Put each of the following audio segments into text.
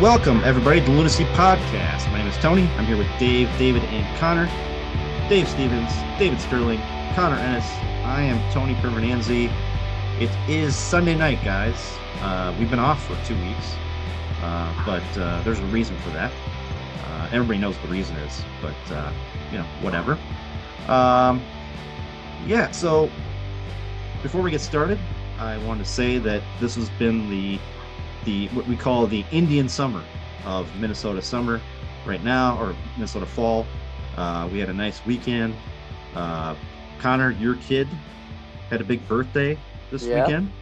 Welcome, everybody, to Lunacy Podcast. My name is Tony. I'm here with Dave, David, and Connor. Dave Stevens, David Sterling, Connor Ennis. I am Tony Pervenanzi. It is Sunday night, guys. Uh, we've been off for two weeks, uh, but uh, there's a reason for that. Uh, everybody knows the reason is, but uh, you know, whatever. Um, yeah. So before we get started, I want to say that this has been the the what we call the Indian summer of Minnesota summer right now, or Minnesota fall. Uh, we had a nice weekend. Uh, Connor, your kid had a big birthday this Yep. weekend.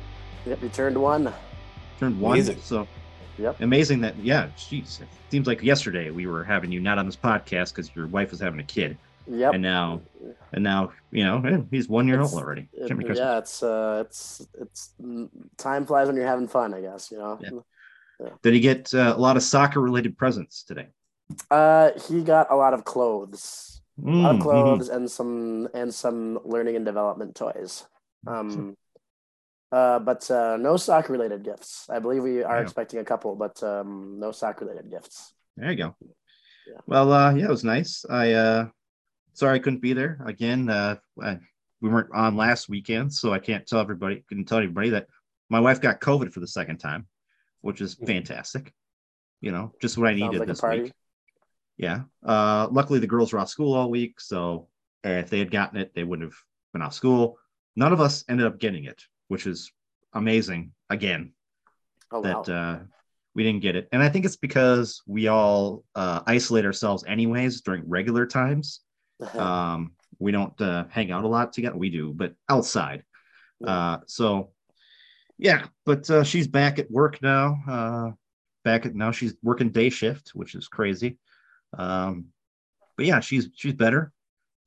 Yep, you turned one. Turned one. Amazing. So Yep. amazing that yeah. Jeez, it seems like yesterday we were having you not on this podcast because your wife was having a kid, Yep. and now and now you know he's one year It's- old already. It- yeah, it's uh, it's it's mm, time flies when you're having fun. I guess you know. Yeah. Did he get uh, a lot of soccer related presents today? Uh, he got a lot of clothes, a lot Mm, of clothes, and some and some learning and development toys. Um, uh, but uh, no soccer related gifts. I believe we are expecting a couple, but um, no soccer related gifts. There you go. Yeah. Well, uh, yeah, it was nice. I uh, sorry I couldn't be there again. Uh, I, we weren't on last weekend, so I can't tell everybody. Couldn't tell everybody that my wife got COVID for the second time, which is fantastic. You know, just what I needed like this week. Yeah. Uh, luckily the girls were off school all week, so if they had gotten it, they wouldn't have been off school. None of us ended up getting it, which is amazing. Again, Oh wow. that uh, we didn't get it. And I think it's because we all uh, isolate ourselves anyways during regular times. Um, we don't uh, hang out a lot together. We do, but outside. Uh, so, yeah, but uh, she's back at work now. Uh, back at now, she's working day shift, which is crazy. Um, but yeah, she's she's better.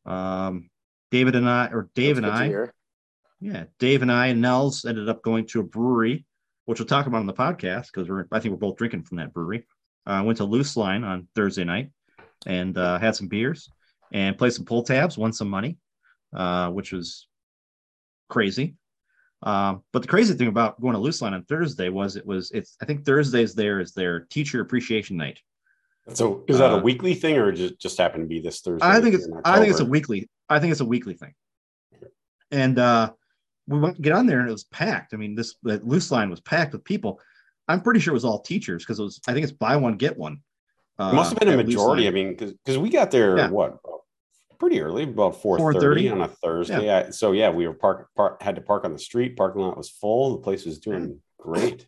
Um, David and I, or Dave That's and I, yeah, Dave and I and Nels ended up going to a brewery, which we'll talk about on the podcast because we're I think we're both drinking from that brewery. I uh, went to Loose Line on Thursday night and uh, had some beers and play some pull tabs, won some money, uh, which was crazy. Um, but the crazy thing about going to Loose Line on Thursday was it was it's I think Thursdays there is their teacher appreciation night. So is that a Uh, weekly thing or just just happened to be this Thursday? I think it's I think it's a weekly. I think it's a weekly thing. And uh we went to get on there and it was packed. I mean, this the loose line was packed with people. I'm pretty sure it was all teachers because it was I think it's buy one get one. Uh, It must have been a majority. I mean, because we got there Yeah. what pretty early, about 4:30. on a Thursday. I- so yeah, we were park, park had to park on the street. Parking lot was full. The place was doing great.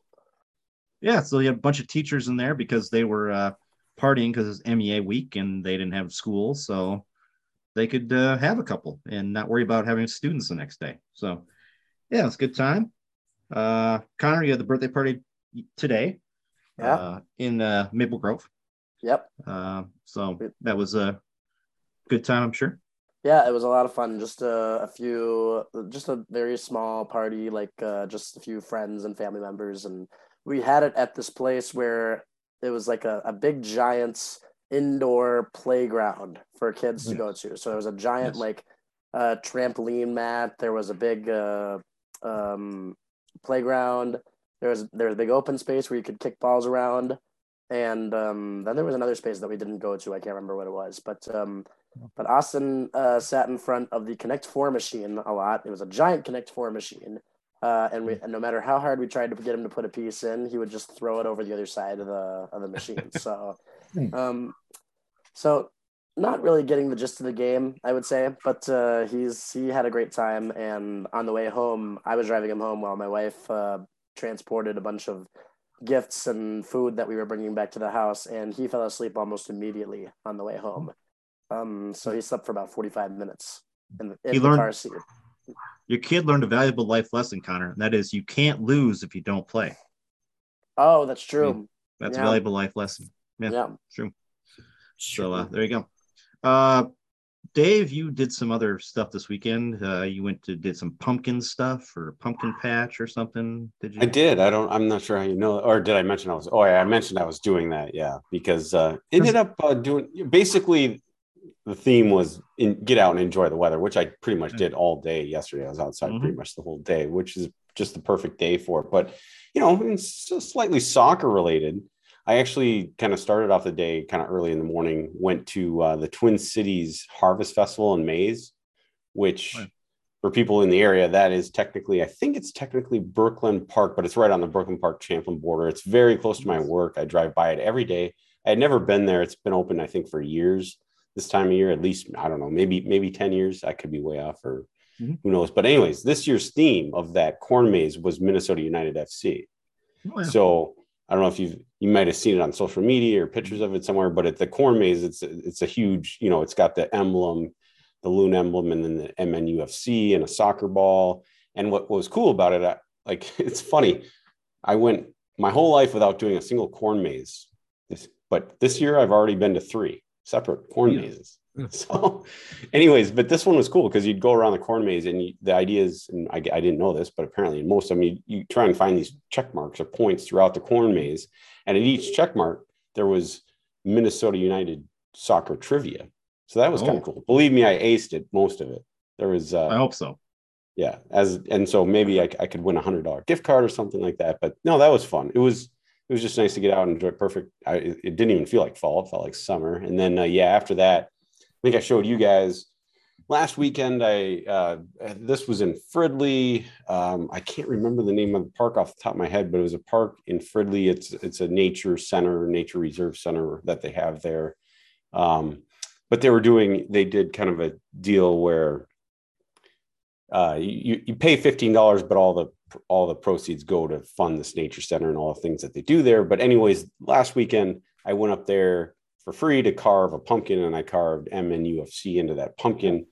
Yeah, so you had a bunch of teachers in there because they were uh, partying because it's MEA week and they didn't have school, so they could uh, have a couple and not worry about having students the next day. So, yeah, it's a good time. Uh, Connor, you had the birthday party today Yeah. uh, in uh, Maple Grove. Yep. Uh, so that was a good time, I'm sure. Yeah, it was a lot of fun. Just a, a few, just a very small party, like uh, just a few friends and family members, and we had it at this place where it was like a, a big giant's indoor playground for kids to go to. So there was a giant Yes. like uh, trampoline mat. There was a big uh, um, playground. There was there was a big open space where you could kick balls around, and um, then there was another space that we didn't go to. I can't remember what it was, but um, but Austin uh, sat in front of the Connect Four machine a lot. It was a giant Connect Four machine, uh, and we and no matter how hard we tried to get him to put a piece in, he would just throw it over the other side of the of the machine. so, Hmm. um, so not really getting the gist of the game, I would say. But uh, he's he had a great time, and on the way home, I was driving him home while my wife uh, transported a bunch of gifts and food that we were bringing back to the house, and he fell asleep almost immediately on the way home. Um, so he slept for about forty five minutes in the, in He the learned- car seat. Your kid learned a valuable life lesson, Connor, and that is you can't lose if you don't play. Oh, that's true. That's Yeah. a valuable life lesson. Yeah. Yeah. True. So uh, there you go. Uh, Dave, you did some other stuff this weekend. Uh, you went to did some pumpkin stuff or pumpkin patch or something. Did you? I did. I don't. I'm not sure how you know. Or did I mention I was? Oh, yeah, I mentioned I was doing that. Yeah, because uh, ended up uh, doing basically the theme was in, get out and enjoy the weather, which I pretty much did all day yesterday. I was outside Mhm. pretty much the whole day, which is just the perfect day for it. But you know, it's slightly soccer related. I actually kind of started off the day kind of early in the morning, went to uh, the Twin Cities Harvest Festival in Maize, which right. for people in the area, that is technically, I think it's technically Brooklyn Park, but it's right on the Brooklyn Park Champlin border. It's very close to my work. I drive by it every day. I had never been there. It's been open, I think, for years this time of year, at least, I don't know, maybe, maybe 10 years. I could be way off or mm-hmm. who knows. But anyways, this year's theme of that corn maze was Minnesota United FC. Oh, yeah. So I don't know if you've you might have seen it on social media or pictures of it somewhere, but at the corn maze, it's it's a huge, you know, it's got the emblem, the loon emblem, and then the MNUFC and a soccer ball. And what, what was cool about it, I, like it's funny, I went my whole life without doing a single corn maze. This, but this year I've already been to three separate corn yeah. mazes. So, anyways, but this one was cool because you'd go around the corn maze, and you, the idea is, and I, I, didn't know this, but apparently in most of them, you, you try and find these check marks or points throughout the corn maze, and at each check mark there was Minnesota United soccer trivia. So that was oh. kind of cool. Believe me, I aced it most of it. There was. Uh, I hope so. Yeah, as and so maybe I, I could win a hundred dollar gift card or something like that. But no, that was fun. It was it was just nice to get out and enjoy perfect. I, it didn't even feel like fall; it felt like summer. And then uh, yeah, after that, I think I showed you guys last weekend. I uh, this was in Fridley. Um, I can't remember the name of the park off the top of my head, but it was a park in Fridley. It's it's a nature center, nature reserve center that they have there. Um, but they were doing they did kind of a deal where uh, you, you pay $15 but all the all the proceeds go to fund this nature center and all the things that they do there. But anyways, last weekend I went up there for free to carve a pumpkin, and I carved MNUFC into that pumpkin.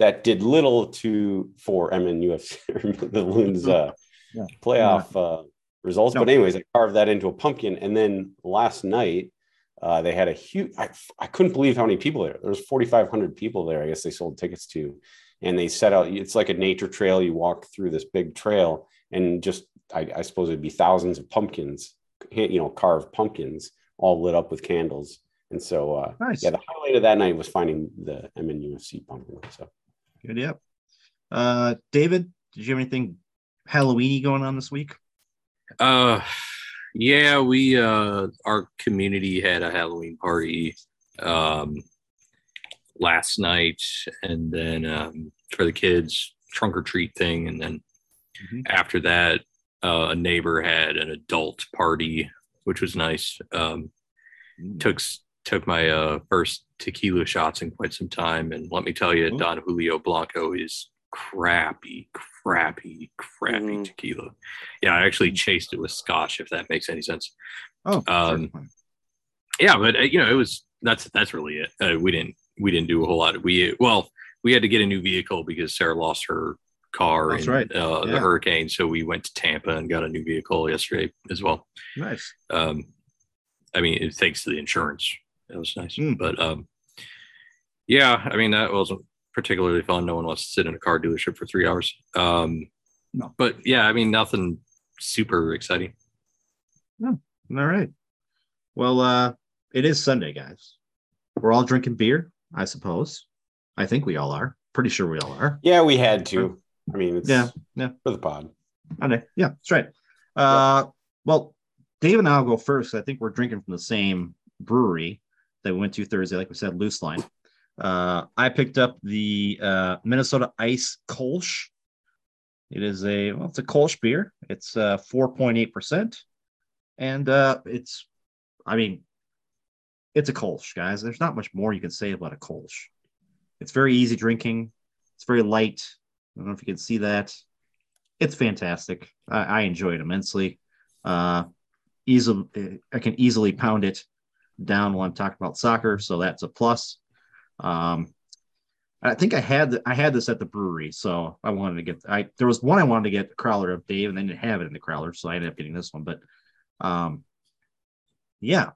That did little to for MNUFC the Loons uh, yeah. playoff uh, results. No. But anyways, I carved that into a pumpkin, and then last night uh, they had a huge. I, I couldn't believe how many people there. There was forty five hundred people there. I guess they sold tickets to, and they set out. It's like a nature trail. You walk through this big trail, and just I, I suppose it'd be thousands of pumpkins, you know, carved pumpkins, all lit up with candles. And so, uh, nice. yeah, the highlight of that night was finding the MNUFC pumpkin. So good. Yep. Uh, David, did you have anything Halloweeny going on this week? Uh, yeah, we uh, our community had a Halloween party um last night, and then um, for the kids trunk or treat thing, and then Mm-hmm. After that, uh, a neighbor had an adult party, which was nice. Um, mm. Took took my uh, first tequila shots in quite some time, and let me tell you, oh. Don Julio Blanco is crappy, crappy, crappy mm. tequila. Yeah, I actually mm. chased it with scotch, if that makes any sense. Oh, um, yeah, but uh, you know, it was that's that's really it. Uh, we didn't we didn't do a whole lot. We well, we had to get a new vehicle because Sarah lost her car That's in right. uh, yeah. the hurricane. So we went to Tampa and got a new vehicle yesterday as well. Nice. Um, I mean, thanks to the insurance. It was nice. Mm. But um, yeah, I mean, that wasn't particularly fun. No one wants to sit in a car dealership for three hours. Um, no. But yeah, I mean, nothing super exciting. No. All right. Well, uh, it is Sunday, guys. We're all drinking beer, I suppose. I think we all are. Pretty sure we all are. Yeah, we had to. I mean, yeah, yeah, for the pod. I know. yeah, that's right. Uh, well, Dave and I'll go first. I think we're drinking from the same brewery that we went to Thursday, like we said, Loose Line. Uh, I picked up the uh, Minnesota Ice Kolsch. It is a well, it's a Kolsch beer. It's uh, 4.8 percent, and uh, it's, I mean, it's a Kolsch, guys. There's not much more you can say about a Kolsch. It's very easy drinking. It's very light. I don't know if you can see that. It's fantastic. I, I enjoy it immensely. Uh, easily, I can easily pound it down while I'm talking about soccer, so that's a plus. Um, I think I had I had this at the brewery, so I wanted to get. I there was one I wanted to get the crowler of Dave, and they didn't have it in the crowler, so I ended up getting this one. But, um, yeah,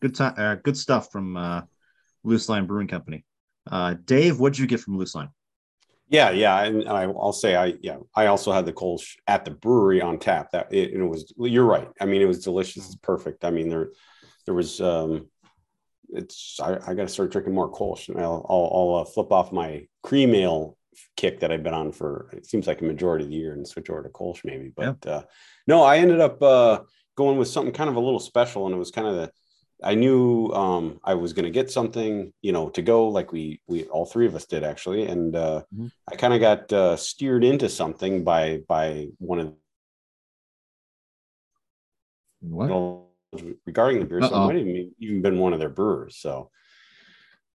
good time, uh, good stuff from uh, Loose Line Brewing Company. Uh, Dave, what did you get from Loose Line? Yeah, yeah, and I, will say I yeah I also had the Kolsch at the brewery on tap. That it, it, was you're right. I mean, it was delicious. It's perfect. I mean, there there was um, it's I, I got to start drinking more Kolsch. I'll I'll, I'll uh, flip off my cream ale kick that I've been on for it seems like a majority of the year and switch over to Kolsch maybe. But yeah. uh, no, I ended up uh, going with something kind of a little special, and it was kind of the I knew um, I was going to get something, you know, to go like we we all three of us did actually, and uh, Mhm. I kind of got uh, steered into something by by one of What? regarding the beer. So it might have even- even been one of their brewers. So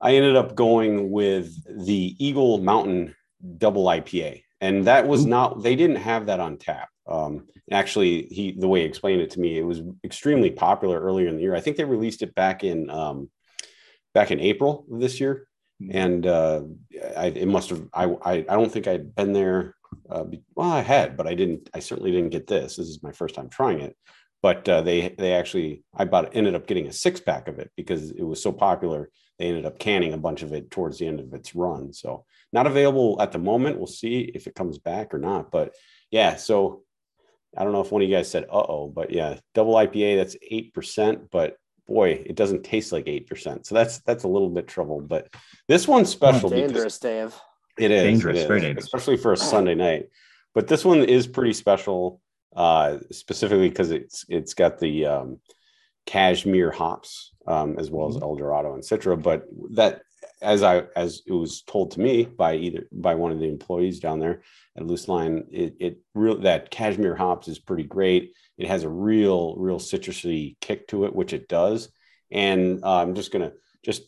I ended up going with the Eagle Mountain Double IPA, and that was Ooh. not. They didn't have that on tap. Um, actually, he the way he explained it to me, it was extremely popular earlier in the year. I think they released it back in um, back in April of this year, and uh, I, it must have. I, I I don't think I'd been there. Uh, well, I had, but I didn't. I certainly didn't get this. This is my first time trying it but uh, they they actually I bought ended up getting a six pack of it because it was so popular. They ended up canning a bunch of it towards the end of its run. So not available at the moment. We'll see if it comes back or not. But yeah, so I don't know if one of you guys said uh oh, but yeah, double IPA that's eight percent, but boy, it doesn't taste like eight percent. So that's that's a little bit trouble. But this one's special because Dangerous, Dave. it is Dangerous, it is, very dangerous. especially for a Sunday night. But this one is pretty special, uh, specifically because it's it's got the um, cashmere hops um, as well as Mm-hmm. El Dorado and Citra. But that, as I as it was told to me by either by one of the employees down there at Loose Line, it it real that cashmere hops is pretty great. It has a real real citrusy kick to it, which it does. And uh, I'm just gonna just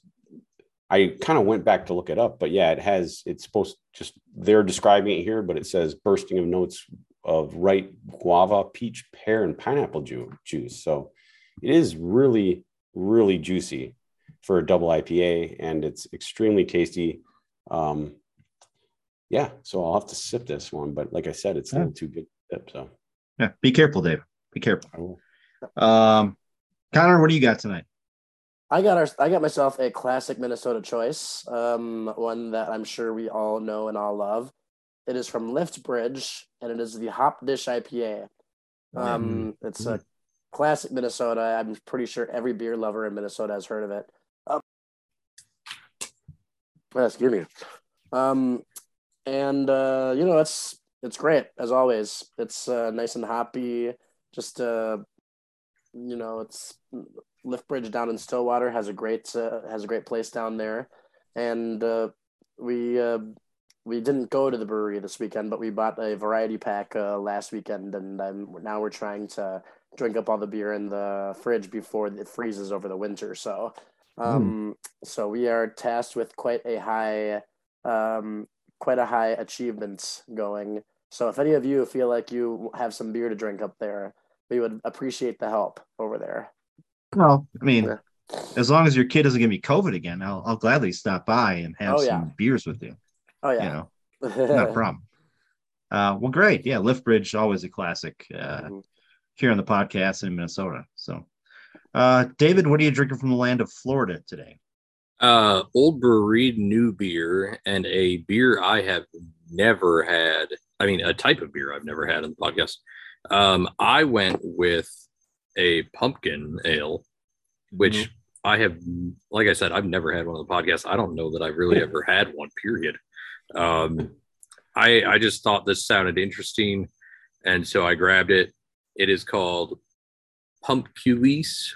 I kind of went back to look it up, but yeah, it has. It's supposed just they're describing it here, but it says bursting of notes of ripe guava, peach, pear, and pineapple ju- juice. So it is really, really juicy for a double IPA, and it's extremely tasty. Um, yeah, so I'll have to sip this one, but like I said, it's a Yeah. little too good to sip. So Yeah, be careful, Dave. Be careful. I will. Um, Connor, what do you got tonight? I got our, I got myself a classic Minnesota choice, um, one that I'm sure we all know and all love. It is from Lift Bridge, and it is the Hop Dish IPA. Um, it's a classic Minnesota. I'm pretty sure every beer lover in Minnesota has heard of it. Um, excuse me. Um, and uh, you know, it's it's great as always. It's uh, nice and happy. Just uh, you know, it's Lift Bridge down in Stillwater has a great uh, has a great place down there, and uh, we uh, we didn't go to the brewery this weekend, but we bought a variety pack uh, last weekend, and um, now we're trying to drink up all the beer in the fridge before it freezes over the winter. So, um, so we are tasked with quite a high, um, quite a high achievements going. So, if any of you feel like you have some beer to drink up there, we would appreciate the help over there. Well, I mean, Yeah. as long as your kid doesn't give me COVID again, I'll, I'll gladly stop by and have Oh, some yeah. beers with you. Oh You yeah. know, not a problem. Uh, well, great. Yeah, Lift Bridge always a classic uh, Mhm. here on the podcast in Minnesota. So, uh, David, what are you drinking from the land of Florida today? Uh, Old Brewery new beer and a beer I have never had. I mean, a type of beer I've never had on the podcast. Um, I went with a pumpkin ale, which I have, like I said, I've never had one on the podcast. I don't know that I've really ever had one. Period. Um, I I just thought this sounded interesting, and so I grabbed it. It is called Pumpcules,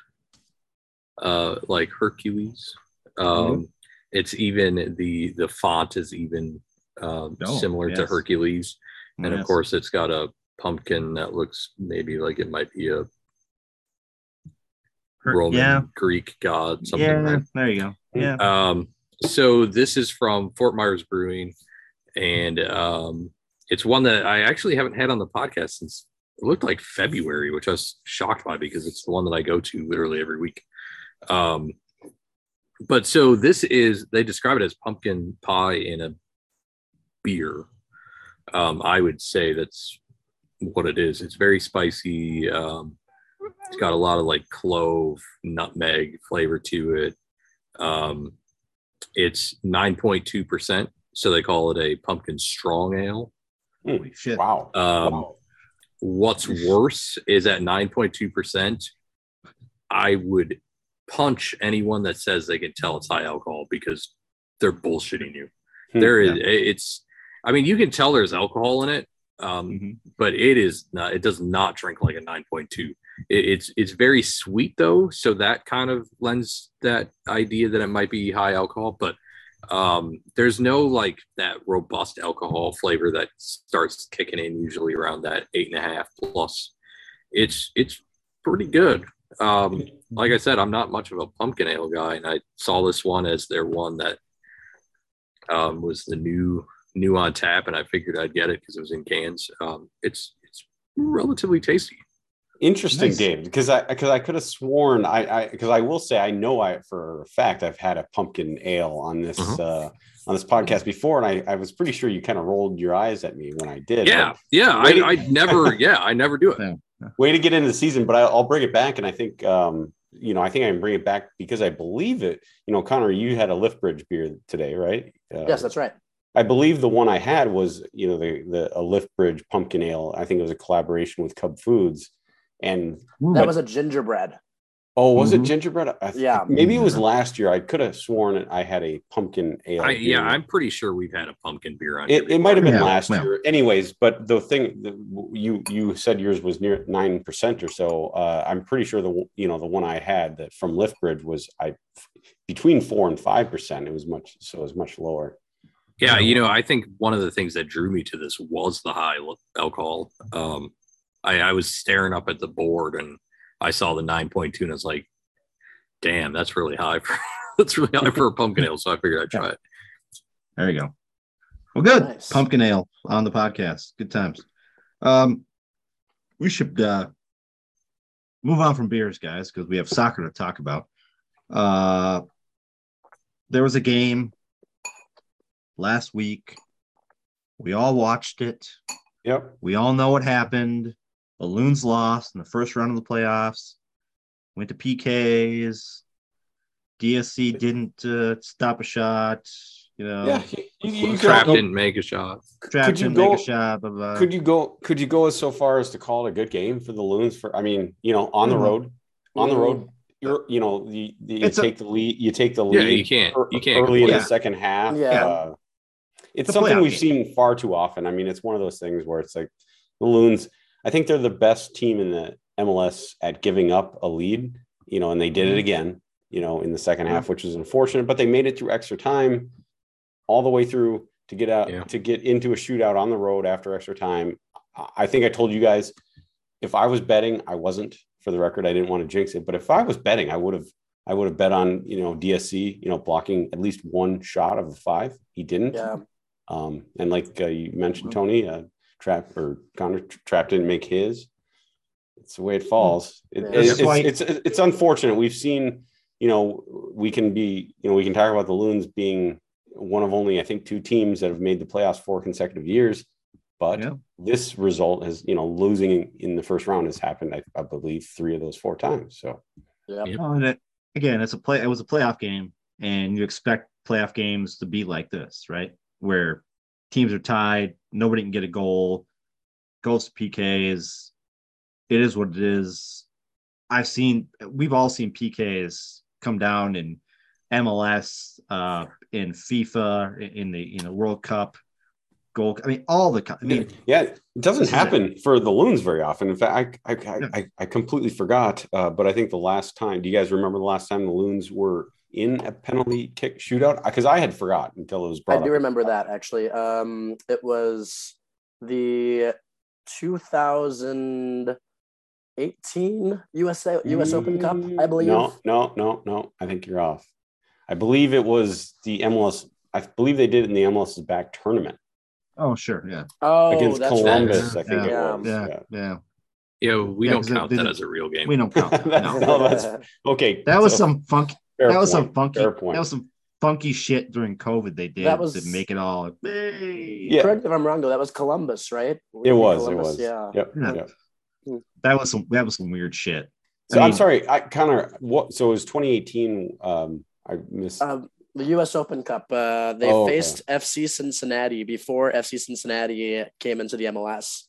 uh, like Hercules. Um, It's even the the font is even um, Oh, similar to. Hercules, and of course it's got a pumpkin that looks maybe like it might be a Her- Roman yeah, Greek god, something. yeah. There you go. Yeah, Um, so this is from Fort Myers Brewing, and um, it's one that I actually haven't had on the podcast since it looked like February, which I was shocked by because it's the one that I go to literally every week. Um, but so this is they describe it as pumpkin pie in a beer. Um, I would say that's what it is. It's very spicy. Um, it's got a lot of like clove, nutmeg flavor to it. Um, it's 9.2%. So they call it a pumpkin strong ale. holy shit. Wow. Um, wow. What's worse is at 9.2%, I would punch anyone that says they can tell it's high alcohol because they're bullshitting you. Hmm, There is, it's, I mean, you can tell there's alcohol in it, um, Mhm. but it is not, it does not drink like a 9.2. It, it's it's very sweet though, so that kind of lends that idea that it might be high alcohol, but um, there's no like that robust alcohol flavor that starts kicking in usually around that eight and a half plus. It's it's pretty good. Um, like I said, I'm not much of a pumpkin ale guy, and I saw this one as their one that um, was the new new on tap, and I figured I'd get it because it was in cans. Um, it's it's relatively tasty. Interesting, Nice. Dave, because I because I could have sworn I I because I will say I know I for a fact I've had a pumpkin ale on this Mhm. uh on this podcast before, and I, I was pretty sure you kind of rolled your eyes at me when I did. Yeah, yeah. I, I never, yeah, I never do it. But way to get into the season, but I, I'll bring it back, and I think um you know I think I can bring it back because I believe it. You know, Connor, you had a Lift Bridge beer today, right? Uh, Yes, that's right. I believe the one I had was, you know, the the a Lift Bridge pumpkin ale. I think it was a collaboration with Cub Foods. And That was a gingerbread. Oh, was Mhm. it gingerbread? I th- Yeah. maybe it was last year. I could have sworn it. I had a pumpkin ale. I, yeah. I'm pretty sure we've had a pumpkin beer on. It, it might have been Yeah, last well. year, anyways. But the thing the, you you said yours was near nine percent or so. Uh, I'm pretty sure the you know the one I had that from Liftbridge was I between four and five percent. It was much so it was much lower. Yeah, you know, I think one of the things that drew me to this was the high alcohol. Um, I, I was staring up at the board and I saw the 9.2 and I was like, damn, that's really high for that's really high for a pumpkin ale. So I figured I'd try it. There you go. Well, good. Nice. Pumpkin ale on the podcast. Good times. Um, we should uh, move on from beers, guys, because we have soccer to talk about. Uh, there was a game last week. We all watched it. Yep. We all know what happened. The Loons lost in the first round of the playoffs. Went to PKs. DSC didn't uh, stop a shot. You know, yeah. You, you, you Trapp go- didn't make a shot. Trapped Could you didn't make go- a shot. Blah, blah. could you go could you go as so far as to call it a good game for the loons for i mean you know on the Mhm. road on the Mm. road you're you know the, the you It's a- take the lead you take the Yeah, lead you can't. ear- You can't. early in complain. the second half Yeah. uh, it's It's something we've seen far too often i mean it's one of those things where it's like the loons i think they're the best team in the mls at giving up a lead you know and they did it Mhm. again you know in the second half which is unfortunate but they made it through extra time all the way through to get out Yeah. to get into a shootout on the road after extra time. I- I think I told you guys if I was betting, I wasn't for the record. I didn't want to jinx it, but if I was betting, I would have I would have bet on you know DSC, you know, blocking at least one shot of the five. He didn't. Yeah. Um, and like uh, you mentioned, Tony, uh, Trapp or Connor Trapp didn't make his. It's the way it falls. It- Yeah. it's, That's it's, it's it's unfortunate. We've seen, you know, we can be, you know, we can talk about the Loons being one of only I think two teams that have made the playoffs four consecutive years, but Yeah. this result has, you know, losing in the first round has happened. I, I believe three of those four times. So Yep. Yeah. Oh, and it, again, it's a play. It was a playoff game, and you expect playoff games to be like this, right? Where teams are tied, nobody can get a goal, goes to PKs. It is what it is. I've seen. We've all seen PKs come down in MLS, uh, in FIFA, in- the you know World Cup, goal. I mean, all the. I mean, yeah, it doesn't happen for the Loons very often. In fact, I I, I, I completely forgot. Uh, but I think the last time, do you guys remember the last time the Loons were in a penalty kick shootout? Because I had forgot until it was brought I do up. remember that actually. Um, it was the 2018 USA US Open Cup, I believe. No, no, no, no. I think you're off. I believe it was the MLS. I believe they did it in the MLS is Back tournament oh sure, yeah, Oh, against that's Columbus. Right. I think Yeah. it was. yeah, Yeah. yeah. Yeah, we Yeah, don't count that as a real game. We don't count that. That's- no. no, that's okay. That was so- some funky. Fair that was some funky. fair That was some funky shit during COVID. They did That was- to make it all. Hey. Yeah. Correct if I'm wrong though. That was Columbus, right? It was. It was. Yeah. Yep. Yeah. yep. That was some. That was some weird shit. So I I'm mean- sorry, I Connor. What? So it was 2018. Um, I missed. Um, the U.S. Open Cup. Uh, they Oh, okay. faced FC Cincinnati before FC Cincinnati came into the MLS,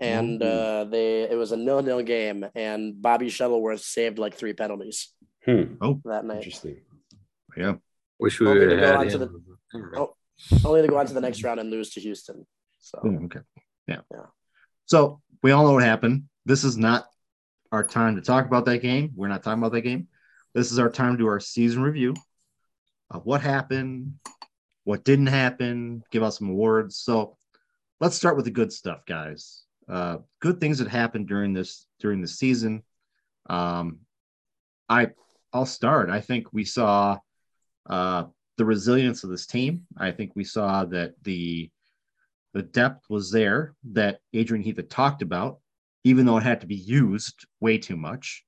and Mm. uh, they it was a nil-nil game, and Bobby Shuttleworth saved like three penalties hmm, that night, interesting. Yeah. Wish we Only would to have go had on to him. Never mind. Oh. only to go on to the next round and lose to Houston. So Mm, okay. Yeah. Yeah. So we all know what happened. This is not our time to talk about that game. We're not talking about that game. This is our time to do our season review of what happened, what didn't happen, give out some awards. So let's start with the good stuff, guys. Uh, good things that happened during this during the season. Um, I I'll start. I think we saw uh, the resilience of this team. I think we saw that the the depth was there that Adrian Heath had talked about, even though it had to be used way too much.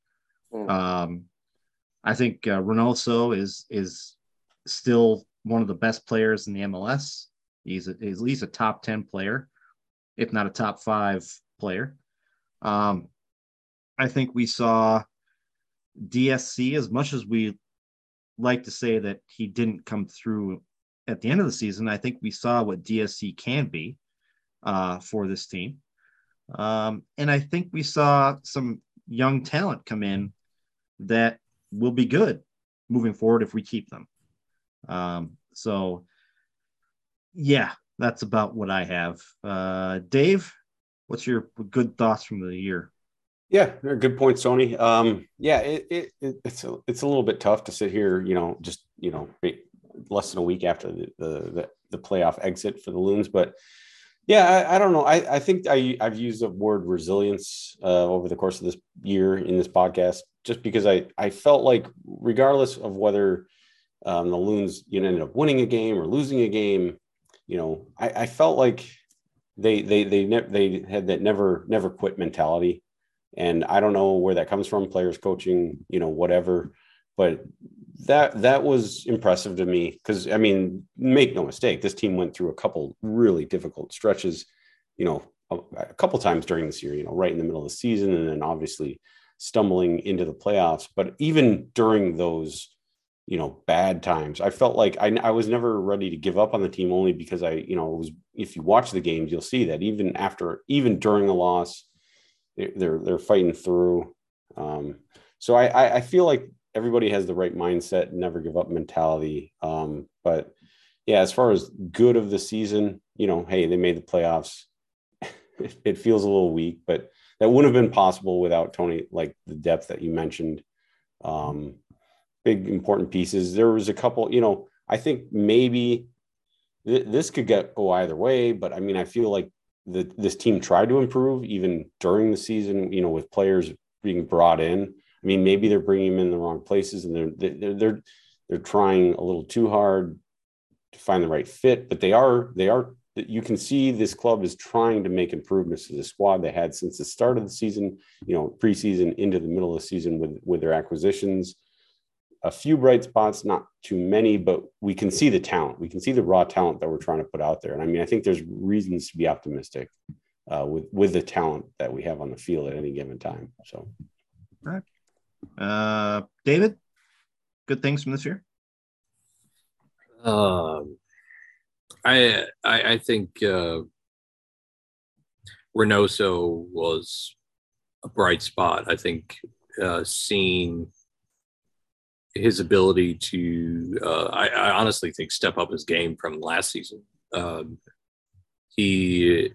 Mm. Um, I think uh, Reynoso is is still one of the best players in the MLS. He's, a, he's at least a top ten player, if not a top five player. Um, I think we saw DSC as much as we like to say that he didn't come through at the end of the season. I think we saw what DSC can be uh, for this team. Um, and I think we saw some young talent come in that will be good moving forward if we keep them. Um, so, yeah, that's about what I have. Uh, Dave, what's your good thoughts from the year? Yeah, good point, Tony. Um, yeah, it, it, it, it's a, it's a little bit tough to sit here, you know, just you know, less than a week after the the, the playoff exit for the Loons, but yeah, I, I don't know. I, I think I I've used the word resilience uh, over the course of this year in this podcast, just because I I felt like regardless of whether um, the Loons you know ended up winning a game or losing a game, you know, I, I felt like they they they ne- they had that never never quit mentality and I don't know where that comes from, players coaching, you know, whatever. But that that was impressive to me because I mean, make no mistake, this team went through a couple really difficult stretches, you know, a, a couple times during this year, you know, right in the middle of the season, and then obviously stumbling into the playoffs. But even during those, you know, bad times, I felt like I, I was never ready to give up on the team only because I, you know, was if you watch the games, you'll see that even after, even during a loss, they're they're fighting through. Um, so I, I feel like everybody has the right mindset, never give up mentality. Um, but yeah, as far as good of the season, you know, hey, they made the playoffs. it feels a little weak, but that wouldn't have been possible without Tony, like the depth that you mentioned. Um, big important pieces. There was a couple, you know, I think maybe th- this could get go either way, but I mean, I feel like the, this team tried to improve even during the season, you know, with players being brought in. I mean, maybe they're bringing them in the wrong places and they're, they're, they're, they're trying a little too hard to find the right fit, but they are, they are, you can see this club is trying to make improvements to the squad they had since the start of the season, you know, preseason into the middle of the season with, with their acquisitions a few bright spots, not too many, but we can see the talent. We can see the raw talent that we're trying to put out there. And I mean, I think there's reasons to be optimistic uh, with with the talent that we have on the field at any given time. So, all right, uh, David, good things from this year. Um, I I, I think uh, Reynoso was a bright spot. I think uh, seeing his ability to, uh, I, I, honestly think, step up his game from last season. Um, he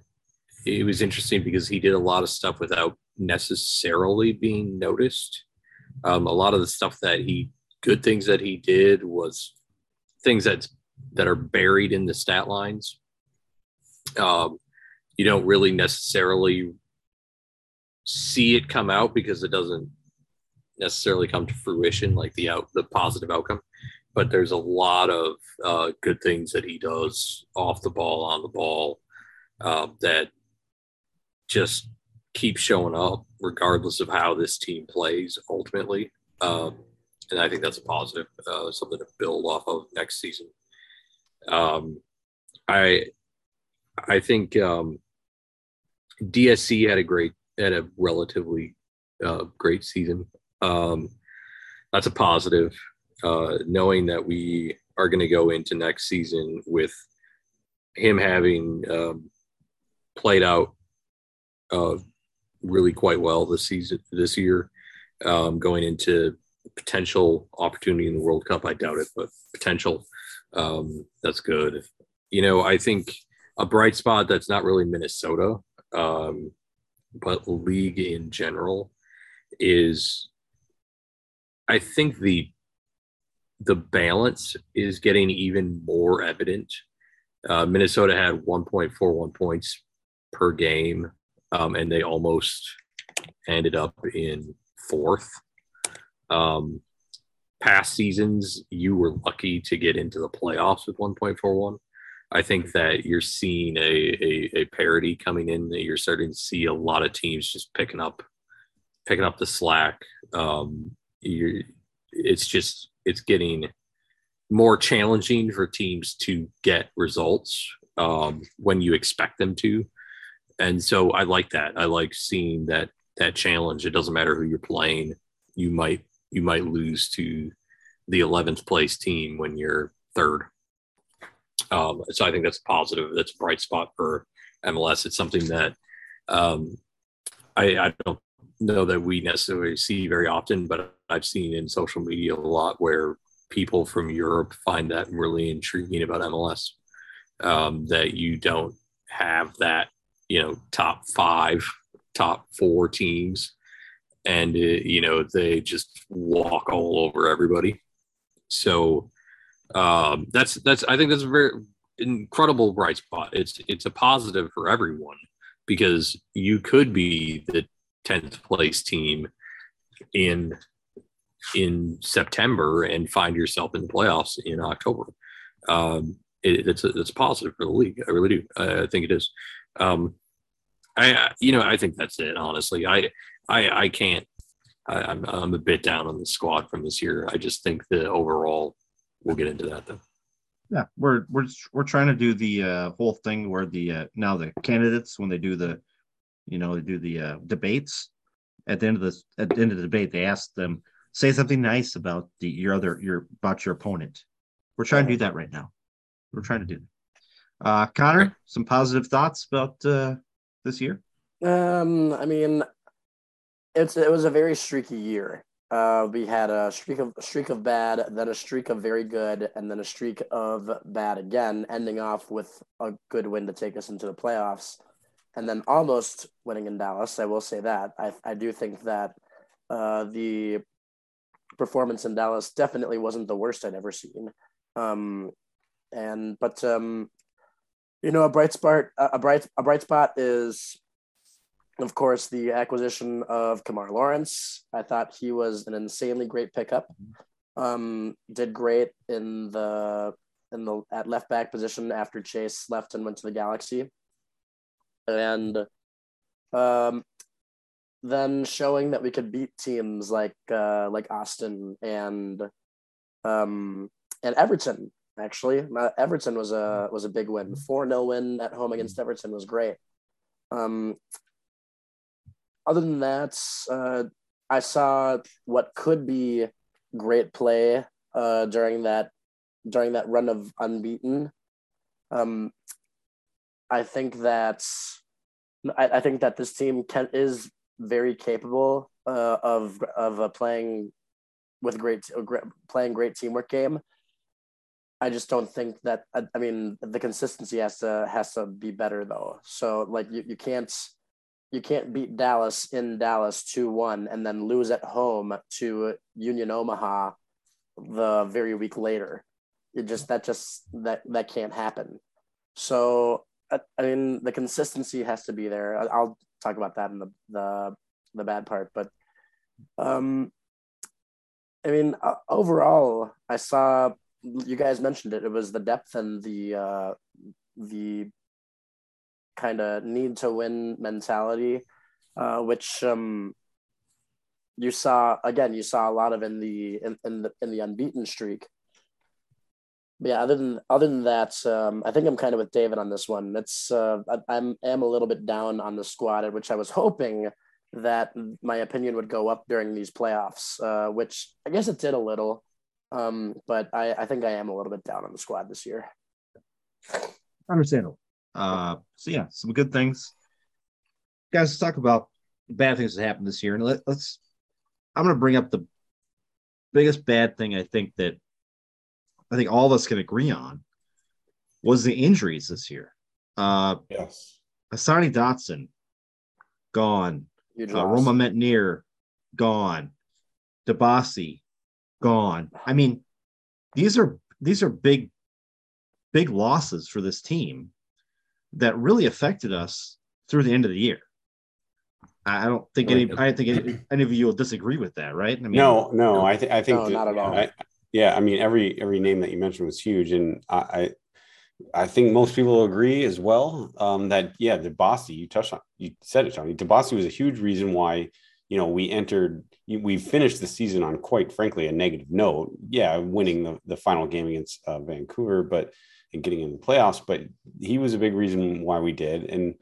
it was interesting because he did a lot of stuff without necessarily being noticed. Um, a lot of the stuff that he, good things that he did was things that that are buried in the stat lines. Um, you don't really necessarily see it come out because it doesn't necessarily come to fruition, like the out the positive outcome. But there's a lot of uh, good things that he does off the ball, on the ball, uh, that just keep showing up, regardless of how this team plays ultimately. Um, and I think that's a positive, uh, something to build off of next season. Um, I I think um, DSC had a great, had a relatively uh, great season. Um, that's a positive. Uh, knowing that we are going to go into next season with him having um, played out uh, really quite well this season, this year, um, going into potential opportunity in the World Cup. I doubt it, but potential. Um, that's good. You know, I think a bright spot that's not really Minnesota, um, but league in general is I think the the balance is getting even more evident. Uh, Minnesota had 1.41 points per game, um, and they almost ended up in fourth. Um, past seasons, you were lucky to get into the playoffs with 1.41. I think that you're seeing a, a, a parity coming in. That you're starting to see a lot of teams just picking up picking up the slack. Um, you're, it's just it's getting more challenging for teams to get results um, when you expect them to, and so I like that. I like seeing that that challenge. It doesn't matter who you're playing. You might you might lose to the 11th place team when you're third. Um, so I think that's positive. That's a bright spot for MLS. It's something that um, I, I don't know that we necessarily see very often, but I've seen in social media a lot where people from Europe find that really intriguing about MLS. Um, that you don't have that, you know, top five, top four teams, and uh, you know they just walk all over everybody. So um, that's that's I think that's a very incredible bright spot. It's it's a positive for everyone because you could be the 10th place team in in September and find yourself in the playoffs in October. Um, it, it's it's positive for the league. I really do. I, I think it is. Um, I you know I think that's it. Honestly, I I I can't. I, I'm I'm a bit down on the squad from this year. I just think the overall. We'll get into that though. Yeah, we're we're we're trying to do the uh, whole thing where the uh, now the candidates when they do the you know, they do the uh, debates. At the end of the at the end of the debate, they ask them say something nice about the your other your about your opponent. We're trying to do that right now. We're trying to do that. Uh, Connor, some positive thoughts about uh, this year? Um, I mean, it's it was a very streaky year. Uh, we had a streak of streak of bad, then a streak of very good, and then a streak of bad again, ending off with a good win to take us into the playoffs and then almost winning in Dallas. I will say that. I, I do think that uh, the performance in Dallas definitely wasn't the worst I'd ever seen. Um, and but um, you know, a bright spot, a bright a bright spot is, of course, the acquisition of Kemar Lawrence. I thought he was an insanely great pickup. Um, did great in the in the at left back position after Chase left and went to the Galaxy and um, then showing that we could beat teams like uh, like Austin and um, and Everton. Actually, uh, Everton was a was a big win. Four 0 win at home against Everton was great. Um, other than that, uh, I saw what could be great play uh, during that during that run of unbeaten. Um, I think that I, I think that this team can is very capable uh, of of uh, playing with great playing great teamwork game. I just don't think that I, I, mean the consistency has to has to be better though. So like you, you can't you can't beat Dallas in Dallas 2-1 and then lose at home to Union Omaha the very week later. It just that just that that can't happen. So I mean, the consistency has to be there. I'll talk about that in the the, the bad part, but um, I mean, overall, I saw you guys mentioned it. It was the depth and the uh, the kind of need to win mentality, uh, which um, you saw again. You saw a lot of in the in, in the in the unbeaten streak yeah, other than other than that, um, I think I'm kind of with David on this one. It's uh, I, I'm am a little bit down on the squad, at which I was hoping that my opinion would go up during these playoffs, uh, which I guess it did a little. Um, but I, I think I am a little bit down on the squad this year. Understandable. Uh, so yeah, some good things. Guys, let's talk about bad things that happened this year, and let, let's. I'm going to bring up the biggest bad thing I think that I think all of us can agree on was the injuries this year. Uh, yes. Hassani Dotson gone. Uh, Romain Métanire gone. Dibassy, gone. I mean, these are these are big, big losses for this team that really affected us through the end of the year. I don't think any. I don't think any, any of you will disagree with that, right? I mean, no, no, I think I think No, that- not at all. I, yeah, I mean every every name that you mentioned was huge, and I I, I think most people agree as well um, that yeah, Dibassy, you touched on, you said it, Tony. Dibassy was a huge reason why you know we entered, we finished the season on quite frankly a negative note. Yeah, winning the the final game against uh, Vancouver, but and getting in the playoffs, but he was a big reason why we did, and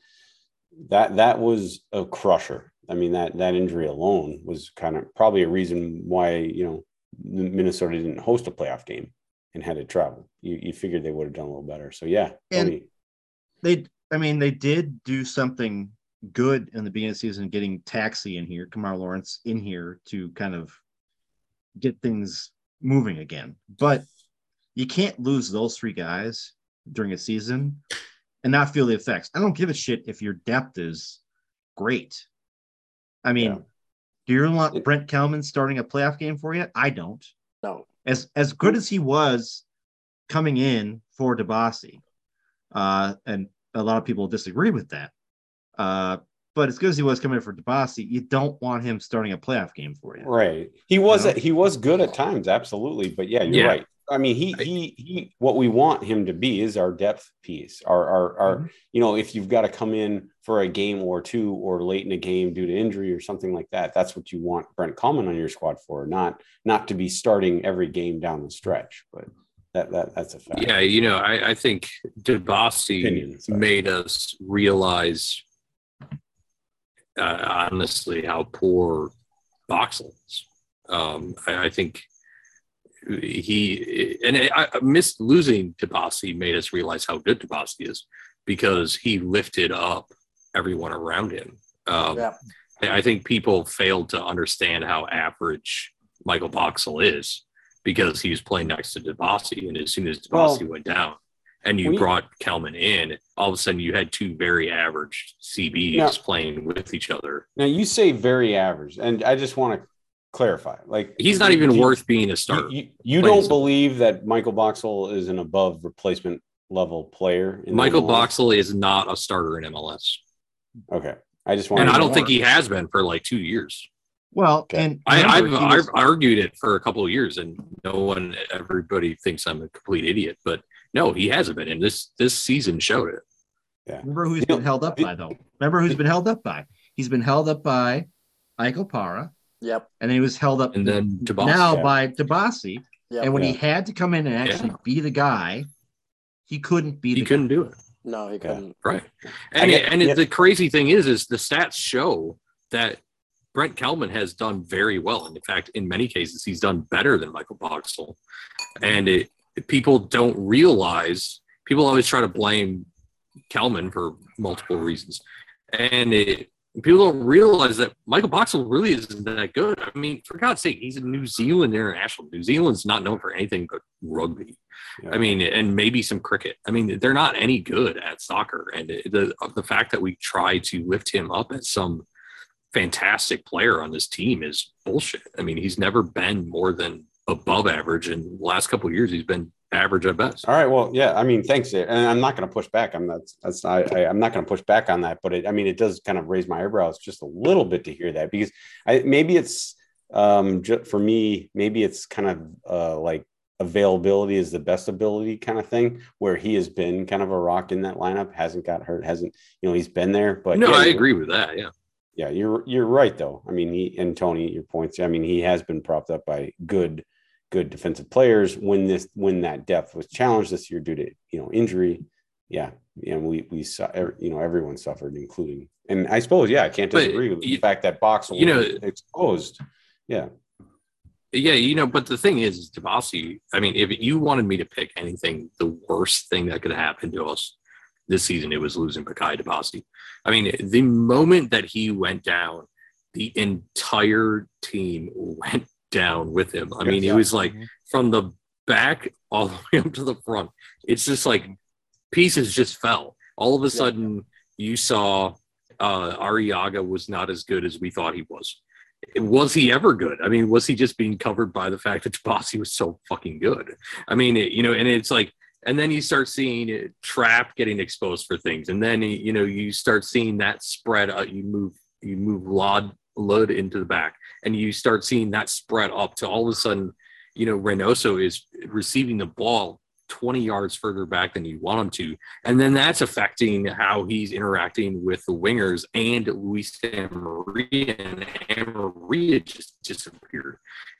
that that was a crusher. I mean that that injury alone was kind of probably a reason why you know Minnesota didn't host a playoff game and had to travel. You you figured they would have done a little better. So yeah, And- they I mean they did do something good in the beginning of the season, getting Taxi in here, Kemar Lawrence in here to kind of get things moving again. But you can't lose those three guys during a season and not feel the effects. I don't give a shit if your depth is great. I mean, Yeah. Do you want Brent Kallman starting a playoff game for you? I don't. No. As as good as he was coming in for Dibassy, uh, and a lot of people disagree with that. Uh, but as good as he was coming in for Dibassy, you don't want him starting a playoff game for you. right? He was know? he was good at times, absolutely. But yeah, you're Yeah. right. I mean, he he he. What we want him to be is our depth piece. Our our our. Mhm. You know, if you've got to come in for a game or two, or late in a game due to injury or something like that, that's what you want Brent Kallman on your squad for. Not not to be starting every game down the stretch, but that that that's a fact. Yeah, you know, I, I think sorry. made us realize, uh, honestly, how poor Boxall is. Um, I, I think he and I, I missed losing Dibassy made us realize how good Dibassy is because he lifted up everyone around him. Um, Yeah. I think people failed to understand how average Michael Boxall is because he was playing next to Dibassy, and as soon as Well, went down, and you we- brought Kallman in, all of a sudden you had two very average CBs Yeah. playing with each other. Now you say very average, and I just want to clarify. Like He's not even you- worth being a You, starter. you, you Plain don't believe that Michael Boxall is an above replacement level player. in Michael MLS? Boxall is not a starter in MLS, Okay, I just want. and Why I don't not? think he has been for like two years. Well, Okay. and I, I've, was- I've argued it for a couple of years, and no one, everybody thinks I'm a complete idiot. But no, he hasn't been, and this this season showed it. remember who he's You know, been held up it- by though. Remember who's been held up by? He's been held up by Ike Opara, Yep. and then he was held up And then Dibassy. now yeah. by Dibassy. Yep. And when he had to come in and actually Yeah. be the guy, he couldn't be he the couldn't do it. no, he couldn't. Right. And, get- and yeah. the crazy thing is, is the stats show that Brent Kallman has done very well. And in fact, in many cases, he's done better than Michael Boxall. And it, people don't realize, people always try to blame Kallman for multiple reasons. And it, people don't realize that Michael Boxall really isn't that good. I mean, for God's sake, he's a New Zealand international. New Zealand's not known for anything but rugby. Yeah. I mean, and maybe some cricket. I mean, they're not any good at soccer, and the the fact that we try to lift him up as some fantastic player on this team is bullshit. I mean, he's never been more than above average, and the last couple of years he's been average at best. All right. Well, yeah. I mean, thanks. And I'm not going to push back. I'm that's that's I, I I'm not going to push back on that. But it, I mean, it does kind of raise my eyebrows just a little bit to hear that because I maybe it's um for me maybe it's kind of uh like availability is the best ability kind of thing where he has been kind of a rock in that lineup hasn't got hurt hasn't you know he's been there but no, yeah, I agree with that. Yeah, yeah you're you're right though i mean he and tony your points i mean he has been propped up by good good defensive players when this when that depth was challenged this year due to you know injury yeah and we we saw you know everyone suffered including and i suppose yeah i can't But disagree with you- the fact that box you know- exposed yeah yeah. You know, but the thing is, is Dibassy. I mean, if you wanted me to pick anything, the worst thing that could happen to us this season, it was losing Bakaye Dibassy. I mean, the moment that he went down, the entire team went down with him. I mean, Yeah. was like from the back all the way up to the front. It's just like pieces just fell. All of a sudden, you saw uh, Arriaga was not as good as we thought he was. was he ever good? I mean, was he just being covered by the fact that Bossy was so fucking good? I mean, it, you know, and it's like, and then you start seeing it, Trapp getting exposed for things, and then you know you start seeing that spread. Uh, you move, you move Lod Lod into the back, and you start seeing that spread up to all of a sudden, you know, Reynoso is receiving the ball 20 yards further back than you want him to. And then that's affecting how he's interacting with the wingers and Luis Amarilla and Amarilla just disappeared.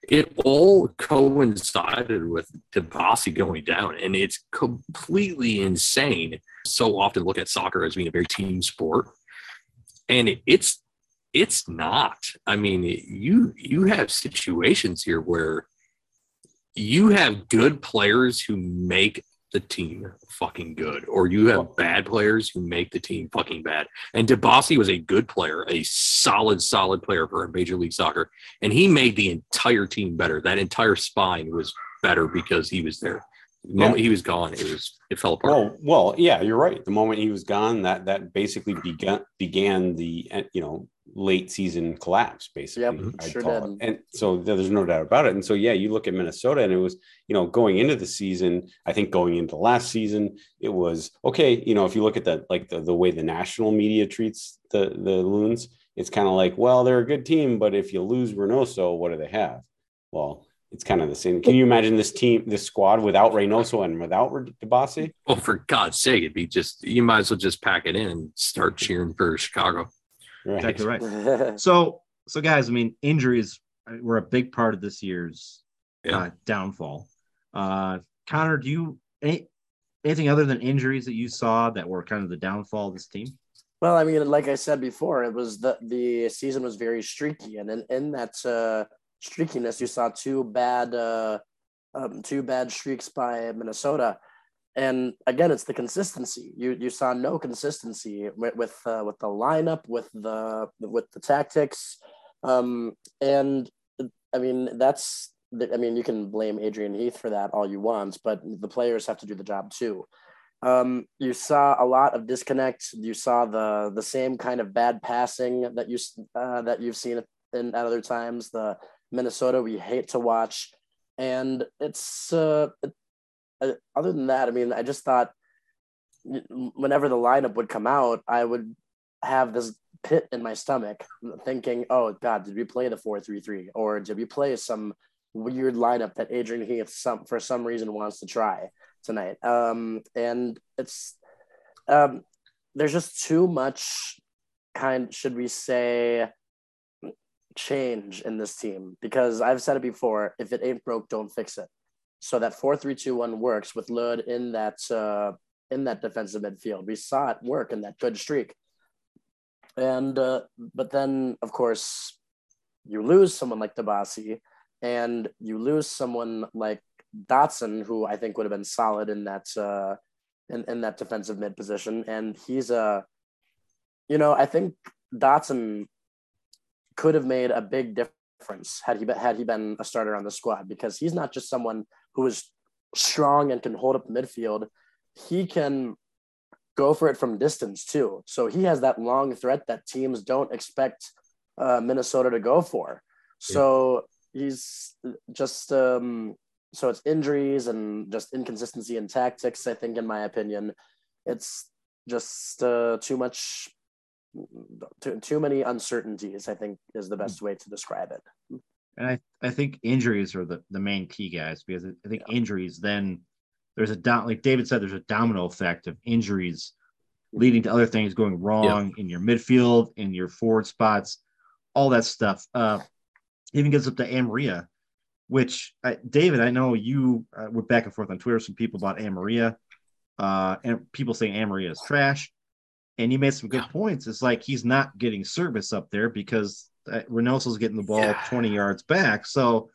It all coincided with Dibassy going down, and it's completely insane. So often look at soccer as being a very team sport. And it's it's not. I mean, you you have situations here where you have good players who make the team fucking good, or you have bad players who make the team fucking bad. And Dibassy was a good player, a solid, solid player for Major League Soccer, and he made the entire team better. That entire spine was better because he was there. The moment yeah. he was gone, it was it fell apart. Well, well, yeah, you're right. The moment he was gone, that that basically began began the you know late season collapse, basically. Yep, I'd sure call did. It. And so there's no doubt about it. And so yeah, you look at Minnesota, and it was you know going into the season. I think going into last season, it was okay. You know, if you look at the like the, the way the national media treats the the loons, it's kind of like, well, they're a good team, but if you lose Reynoso, what do they have? Well, it's kind of the same. Can you imagine this team, this squad without Reynoso and without Dibassy? Well, for God's sake, it'd be just you might as well just pack it in and start cheering for Chicago. Right. Exactly right. so, so guys, I mean, injuries were a big part of this year's yeah. uh, downfall. Uh, Connor, do you any, anything other than injuries that you saw that were kind of the downfall of this team? Well, I mean, like I said before, it was the the season was very streaky, and in, in that uh, streakiness, you saw two bad uh, um, two bad streaks by Minnesota. And again, it's the consistency. You you saw no consistency with with, uh, with the lineup, with the with the tactics, um, and I mean that's I mean you can blame Adrian Heath for that all you want, but the players have to do the job too. Um, you saw a lot of disconnect. You saw the the same kind of bad passing that you uh, that you've seen in at other times. The Minnesota we hate to watch, and it's uh, other than that, I mean, I just thought whenever the lineup would come out, I would have this pit in my stomach thinking, oh God, did we play the 4-3-3 or did we play some weird lineup that Adrian Heath some for some reason wants to try tonight? Um, and it's um, there's just too much kind should we say change in this team because I've said it before if it ain't broke don't fix it so that four three two one works with Lod in that uh, in that defensive midfield. We saw it work in that good streak. And uh, but then of course you lose someone like Dibassy and you lose someone like Dotson, who I think would have been solid in that uh, in, in that defensive mid position. And he's a, you know, I think Dotson could have made a big difference had he been, had he been a starter on the squad because he's not just someone who is strong and can hold up midfield, he can go for it from distance too. So he has that long threat that teams don't expect uh, Minnesota to go for. So yeah. he's just um, so it's injuries and just inconsistency in tactics. I think, in my opinion, it's just uh, too much, too, too many uncertainties. I think is the best way to describe it and I, I think injuries are the, the main key guys because I think yeah. injuries then there's a dom- like David said there's a domino effect of injuries leading to other things going wrong yeah. in your midfield in your forward spots all that stuff uh even gets up to Amarilla which I, David I know you uh, were back and forth on Twitter some people about Amarilla uh and people saying Amarilla is trash and you made some good yeah. points it's like he's not getting service up there because uh, Reynoso's getting the ball yeah. 20 yards back. So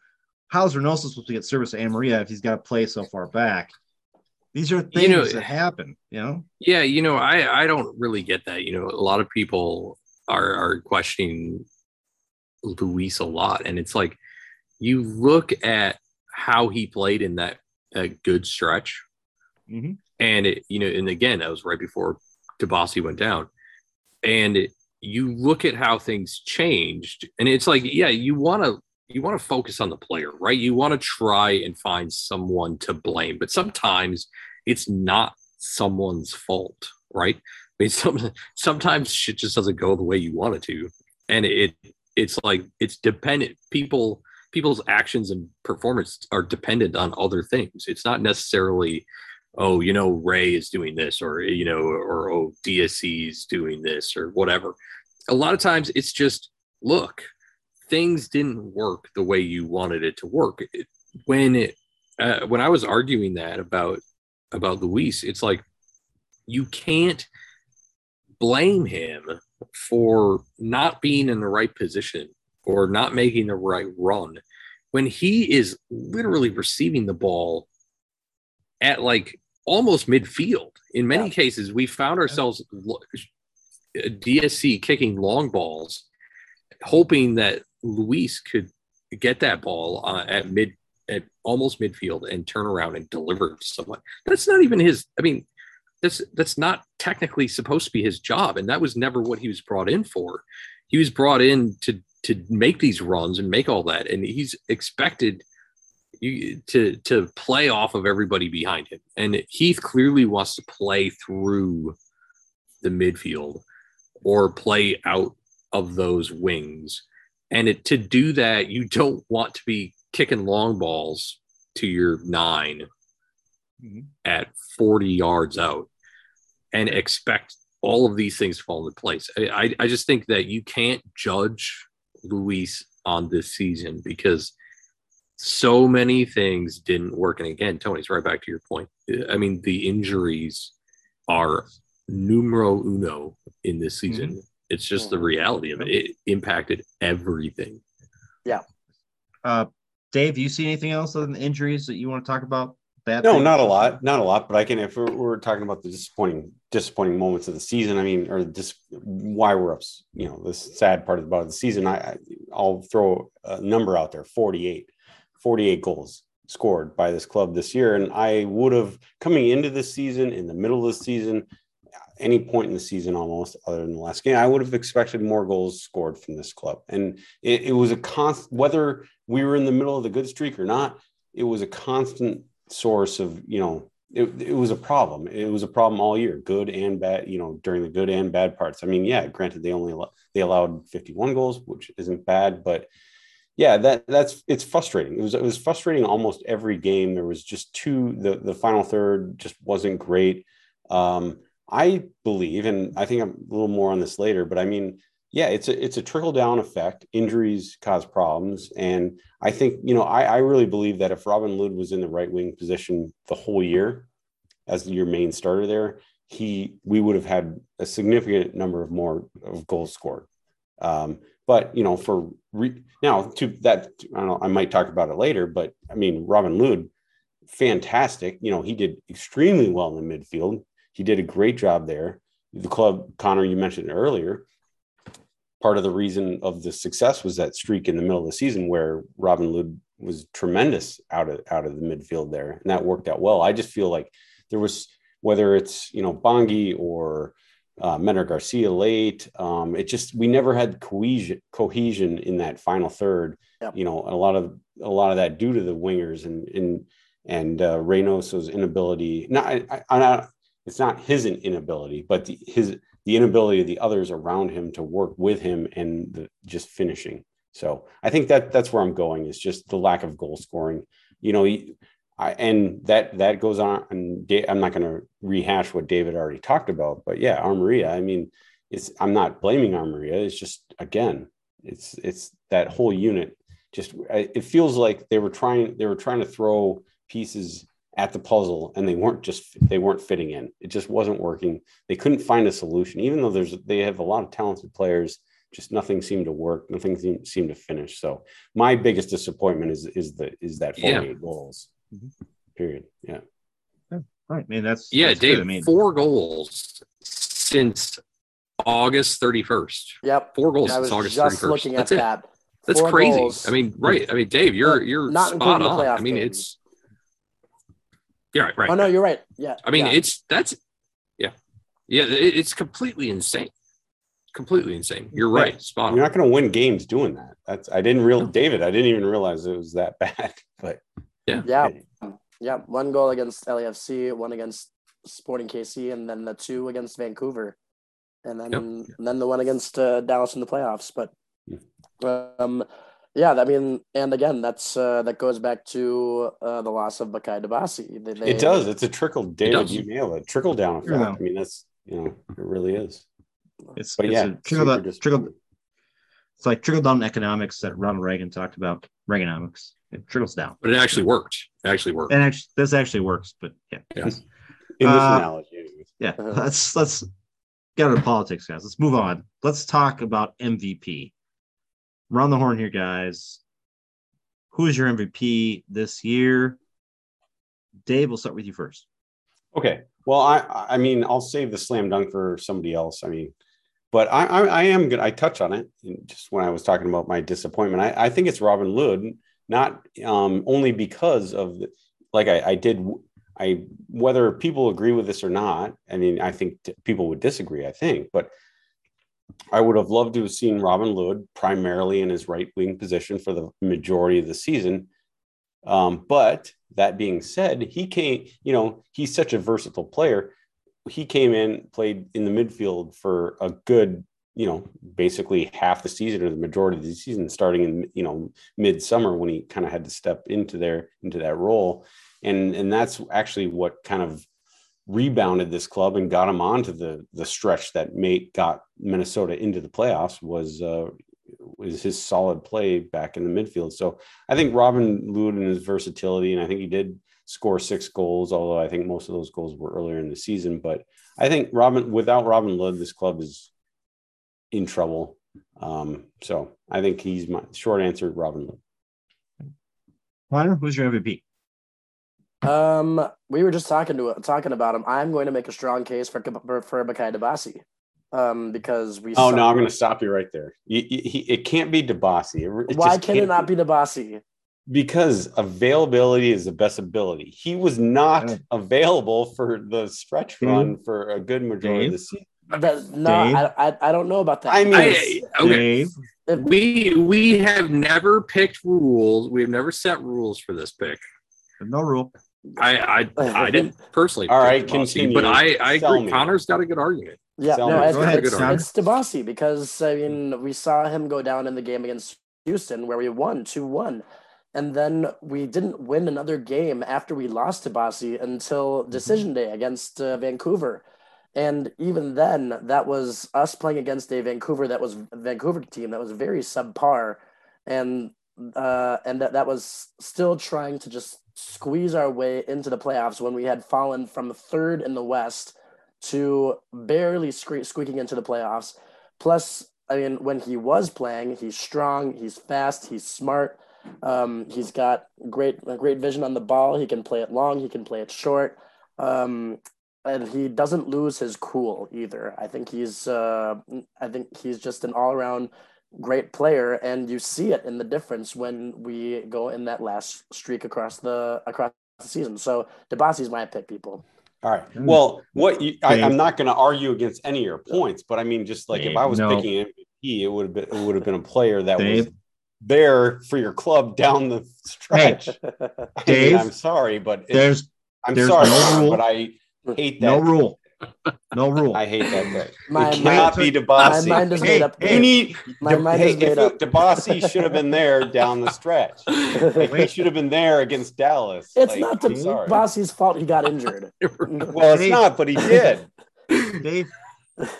how's Reynoso supposed to get service to Amarilla if he's got to play so far back? These are things you know, that happen, you know? Yeah, you know, I, I don't really get that. You know, a lot of people are, are questioning Luis a lot. And it's like you look at how he played in that, that good stretch. Mm-hmm. And it, you know, and again, that was right before Dibassy went down. And it, you look at how things changed, and it's like, yeah, you want to you want to focus on the player, right? You want to try and find someone to blame, but sometimes it's not someone's fault, right? I mean, some, sometimes shit just doesn't go the way you want it to, and it it's like it's dependent. People people's actions and performance are dependent on other things. It's not necessarily, oh, you know, Ray is doing this, or you know, or oh, DSC is doing this, or whatever. A lot of times, it's just look, things didn't work the way you wanted it to work. It, when it uh, when I was arguing that about about Luis, it's like you can't blame him for not being in the right position or not making the right run when he is literally receiving the ball at like almost midfield. In many yeah. cases, we found ourselves DSC kicking long balls, hoping that Luis could get that ball uh, at mid at almost midfield and turn around and deliver to someone. That's not even his. I mean, that's that's not technically supposed to be his job, and that was never what he was brought in for. He was brought in to to make these runs and make all that, and he's expected to to play off of everybody behind him. And Heath clearly wants to play through the midfield or play out of those wings. And it, to do that, you don't want to be kicking long balls to your 9 mm-hmm. at 40 yards out and expect all of these things to fall into place. I, I just think that you can't judge Luis on this season because so many things didn't work. And again, Tony's right back to your point. I mean, the injuries are numero uno in this season. Mm-hmm. It's just the reality of it. It impacted everything. Yeah. Uh, Dave, you see anything else other than injuries that you want to talk about? Bad no, things? not a lot, not a lot. But I can, if we're, we're, talking about the disappointing, disappointing moments of the season. I mean, or just why we're up. You know, this sad part about the season. I, I'll throw a number out there: 48, 48 goals scored by this club this year. And I would have coming into this season, in the middle of the season, any point in the season almost, other than the last game, I would have expected more goals scored from this club. And it, it was a constant, whether we were in the middle of the good streak or not, it was a constant source of you know it, it was a problem it was a problem all year good and bad you know during the good and bad parts i mean yeah granted they only they allowed 51 goals which isn't bad but yeah that that's it's frustrating it was it was frustrating almost every game there was just two the the final third just wasn't great um i believe and i think i'm a little more on this later but i mean yeah, it's a it's a trickle down effect. Injuries cause problems, and I think you know I, I really believe that if Robin Lod was in the right wing position the whole year as your main starter there, he we would have had a significant number of more of goals scored. Um, but you know, for re, now to that I don't know, I might talk about it later. But I mean, Robin Lod, fantastic. You know, he did extremely well in the midfield. He did a great job there. The club, Connor, you mentioned earlier part of the reason of the success was that streak in the middle of the season where Robin Lod was tremendous out of out of the midfield there, and that worked out well. I just feel like there was whether it's you know Bongi or uh, Mender Garcia late, um, it just we never had cohesion cohesion in that final third. Yep. You know, a lot of a lot of that due to the wingers and and and uh, Reynoso's inability. Not I, I, not it's not his inability, but the, his the inability of the others around him to work with him and the, just finishing. So I think that that's where I'm going is just the lack of goal scoring. You know, I, and that that goes on. And I'm not going to rehash what David already talked about, but yeah, Amarilla. I mean, it's I'm not blaming Amarilla. It's just again, it's it's that whole unit. Just it feels like they were trying they were trying to throw pieces at the puzzle and they weren't just they weren't fitting in it just wasn't working they couldn't find a solution even though there's they have a lot of talented players just nothing seemed to work nothing seemed, seemed to finish so my biggest disappointment is is the is that 48 yeah. goals mm-hmm. period yeah yeah right I mean that's yeah that's Dave I mean, four goals since August 31st yep four goals since August 31st that's it that. That's Four crazy. Goals. I mean, right. I mean, Dave, you're you're not spot on. I mean, games. it's yeah, right, right. Oh no, you're right. Yeah. I mean, yeah. it's that's yeah, yeah. It, it's completely insane. completely insane. You're right. Spot on You're on. not going to win games doing that. That's I didn't real David. I didn't even realize it was that bad. But Yeah, yeah. Yeah. One goal against LAFC, one against Sporting KC, and then the two against Vancouver, and then Yep. and then the one against uh, Dallas in the playoffs. But Yeah. um, yeah, I mean, and again, that's uh, that goes back to uh, the loss of Bakaye Dibassy. They, they, it does. It's a trickle. David, you nail it. Trickle down effect. Yeah. I mean, that's you know, it really is. It's, But it's yeah, trickle down, trickle, it's like trickle down economics that Ronald Reagan talked about. Reaganomics. It trickles down. But it actually worked. It actually worked. And actually, this actually works. But yeah, Yeah. in this Uh, analogy. anyways. yeah. Uh-huh. Let's let's get into politics, guys. Let's move on. Let's talk about MVP. Round the horn here, guys. Who is your MVP this year? Dave, we'll start with you first. Okay. Well, I I mean, I'll save the slam dunk for somebody else. I mean, but I I, I am good. I touch on it just when I was talking about my disappointment. I, I think it's Robin Lod, not um, only because of the, like I, I did. I whether people agree with this or not. I mean, I think t- people would disagree. I think, but I would have loved to have seen Robin Lod primarily in his right wing position for the majority of the season. Um, but that being said, he came, you know, he's such a versatile player. He came in, played in the midfield for a good, you know, basically half the season or the majority of the season, starting in, you know, midsummer when he kind of had to step into there, into that role. And and that's actually what kind of rebounded this club and got him onto the the stretch that made got Minnesota into the playoffs was uh was his solid play back in the midfield. So I think Robin Lod and his versatility, and I think he did score six goals, although I think most of those goals were earlier in the season. But I think Robin, without Robin Lod, this club is in trouble. Um, so I think he's my short answer, Robin Lod. Connor, who's your MVP? Um, we were just talking to talking about him. I'm going to make a strong case for for, for Bakaye Dibassy, um, because we. Oh saw- no, I'm going to stop you right there. You, you, he, it can't be Dibassy. It, it Why just can it can't be Dibassy? Because availability is the best ability. He was not available for the stretch run for a good majority of the season. That, no, Dave? I, I I don't know about that. I mean, I, okay. Dave, If- We we have never picked rules. We have never set rules for this pick. no rule. I I, I didn't personally. All pick continue. But I I Sell agree. me. Connor's got a good argument. yeah, Sell no, it's, Go ahead, it's, it's Dibassy because I mean we saw him go down in the game against Houston where we won two one, and then we didn't win another game after we lost to Dibassy until decision day against uh, Vancouver. And even then, that was us playing against a Vancouver that was Vancouver team that was very subpar, and uh, and that, that was still trying to just squeeze our way into the playoffs when we had fallen from third in the West to barely sque- squeaking into the playoffs. Plus, I mean, when he was playing, he's strong, he's fast, he's smart. Um, he's got great great vision on the ball. He can play it long, he can play it short. Um, and he doesn't lose his cool either. I think he's uh, I think he's just an all around great player, and you see it in the difference when we go in that last streak across the across the season. So Dibassy's my pick, people. All right. Mm. Well, what you, I, I'm not going to argue against any of your points, but I mean, just like if I was no. picking MVP, it would have been it would have been a player that was there for your club down the stretch. I mean, Dave, I'm sorry, but it, There's I'm there's sorry, no rule. but I hate that. no rule. No rule. I hate that pick. My- it cannot my- be my mind is made up. hey, you need My De- mind hey, is made up. it- Dibassy should have been there down the stretch. he should have been there against Dallas. It's Like, not I'm fault. He got injured. Well, it's not, but he did. Dave,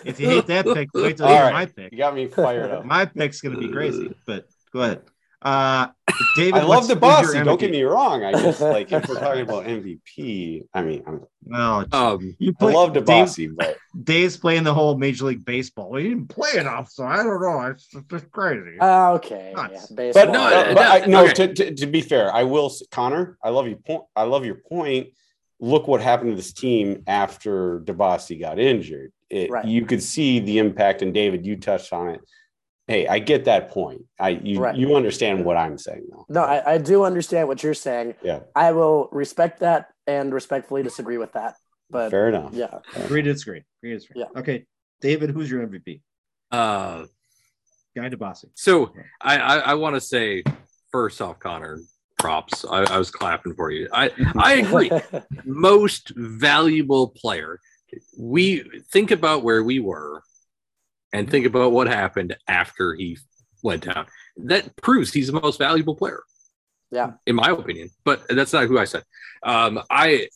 if you hate that pick, wait till All you hear right. my pick. You got me fired up. My pick's gonna be crazy, but go ahead. Uh, David, I love the who's bossy. Don't get me wrong. I just like if we're talking about MVP. I mean, I'm, Well, Um, you I love the Dave, bossy, but Dave's playing the whole Major League Baseball. He didn't play enough, so I don't know. It's it's just crazy. Ah, okay. Nuts. Yeah, baseball. but no, uh, uh, but I, no. okay. To, to, to be fair, I will, Connor. I love your point. I love your point. Look what happened to this team after Dibassy got injured. It, Right. You could see the impact, and David, you touched on it. Hey, I get that point. I you Right. you understand what I'm saying though. No, I, I do understand what you're saying. Yeah. I will respect that and respectfully disagree with that. But Fair enough. yeah, Agree to disagree. Agree to disagree. Yeah. Okay, David, who's your MVP? Uh, Guy Dibassy. so I I, I want to say first off, Connor, props. I, I was clapping for you. I I agree. Most valuable player. We think about where we were, and think about what happened after he went down. That proves he's the most valuable player. Yeah. in my opinion. But that's not who I said. Um, I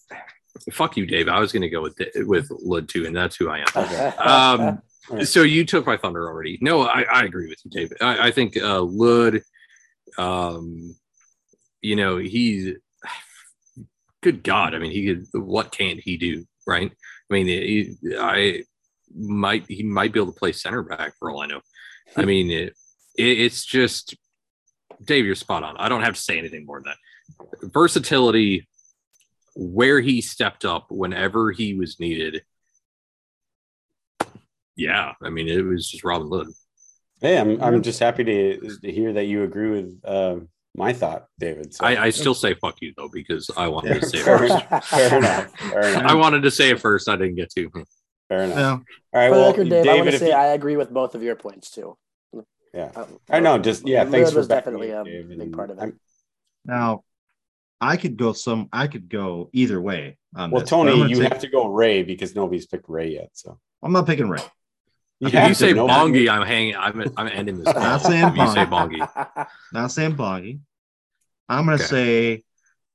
fuck you, Dave. I was going to go with with Lod too, and that's who I am. Um, so you took my thunder already. No, I, I agree with you, Dave. I, I think uh, Lod, um, you know, he's good God. I mean, he could. What can't he do? Right? I mean, he, I might he might be able to play center back for all I know. I mean, it, it, it's just Dave. You're spot on. I don't have to say anything more than that. Versatility, where he stepped up whenever he was needed yeah, I mean, it was just Robin Hood. Hey, I'm I'm just happy to, to hear that you agree with uh, my thought, David. So. I, I still say fuck you though because I wanted to say it first. fair enough. Fair enough. I wanted to say it first. I didn't get to. Fair enough. Yeah. All right. For Well, record, Dave, I want to say you- I agree with both of your points too. Yeah. Um, I know. Just yeah. Lillard Thanks for was backing definitely a up, Dave, big part of it. I'm- Now, I could go some. I could go either way. On Well, this, Tony, you take- have to go Ray because nobody's picked Ray yet. So I'm not picking Ray. you If you say no- Bongi, I'm hanging. I'm I'm ending this. call. Not saying If you say Bongi. Not saying Bongi. I'm going to Okay. say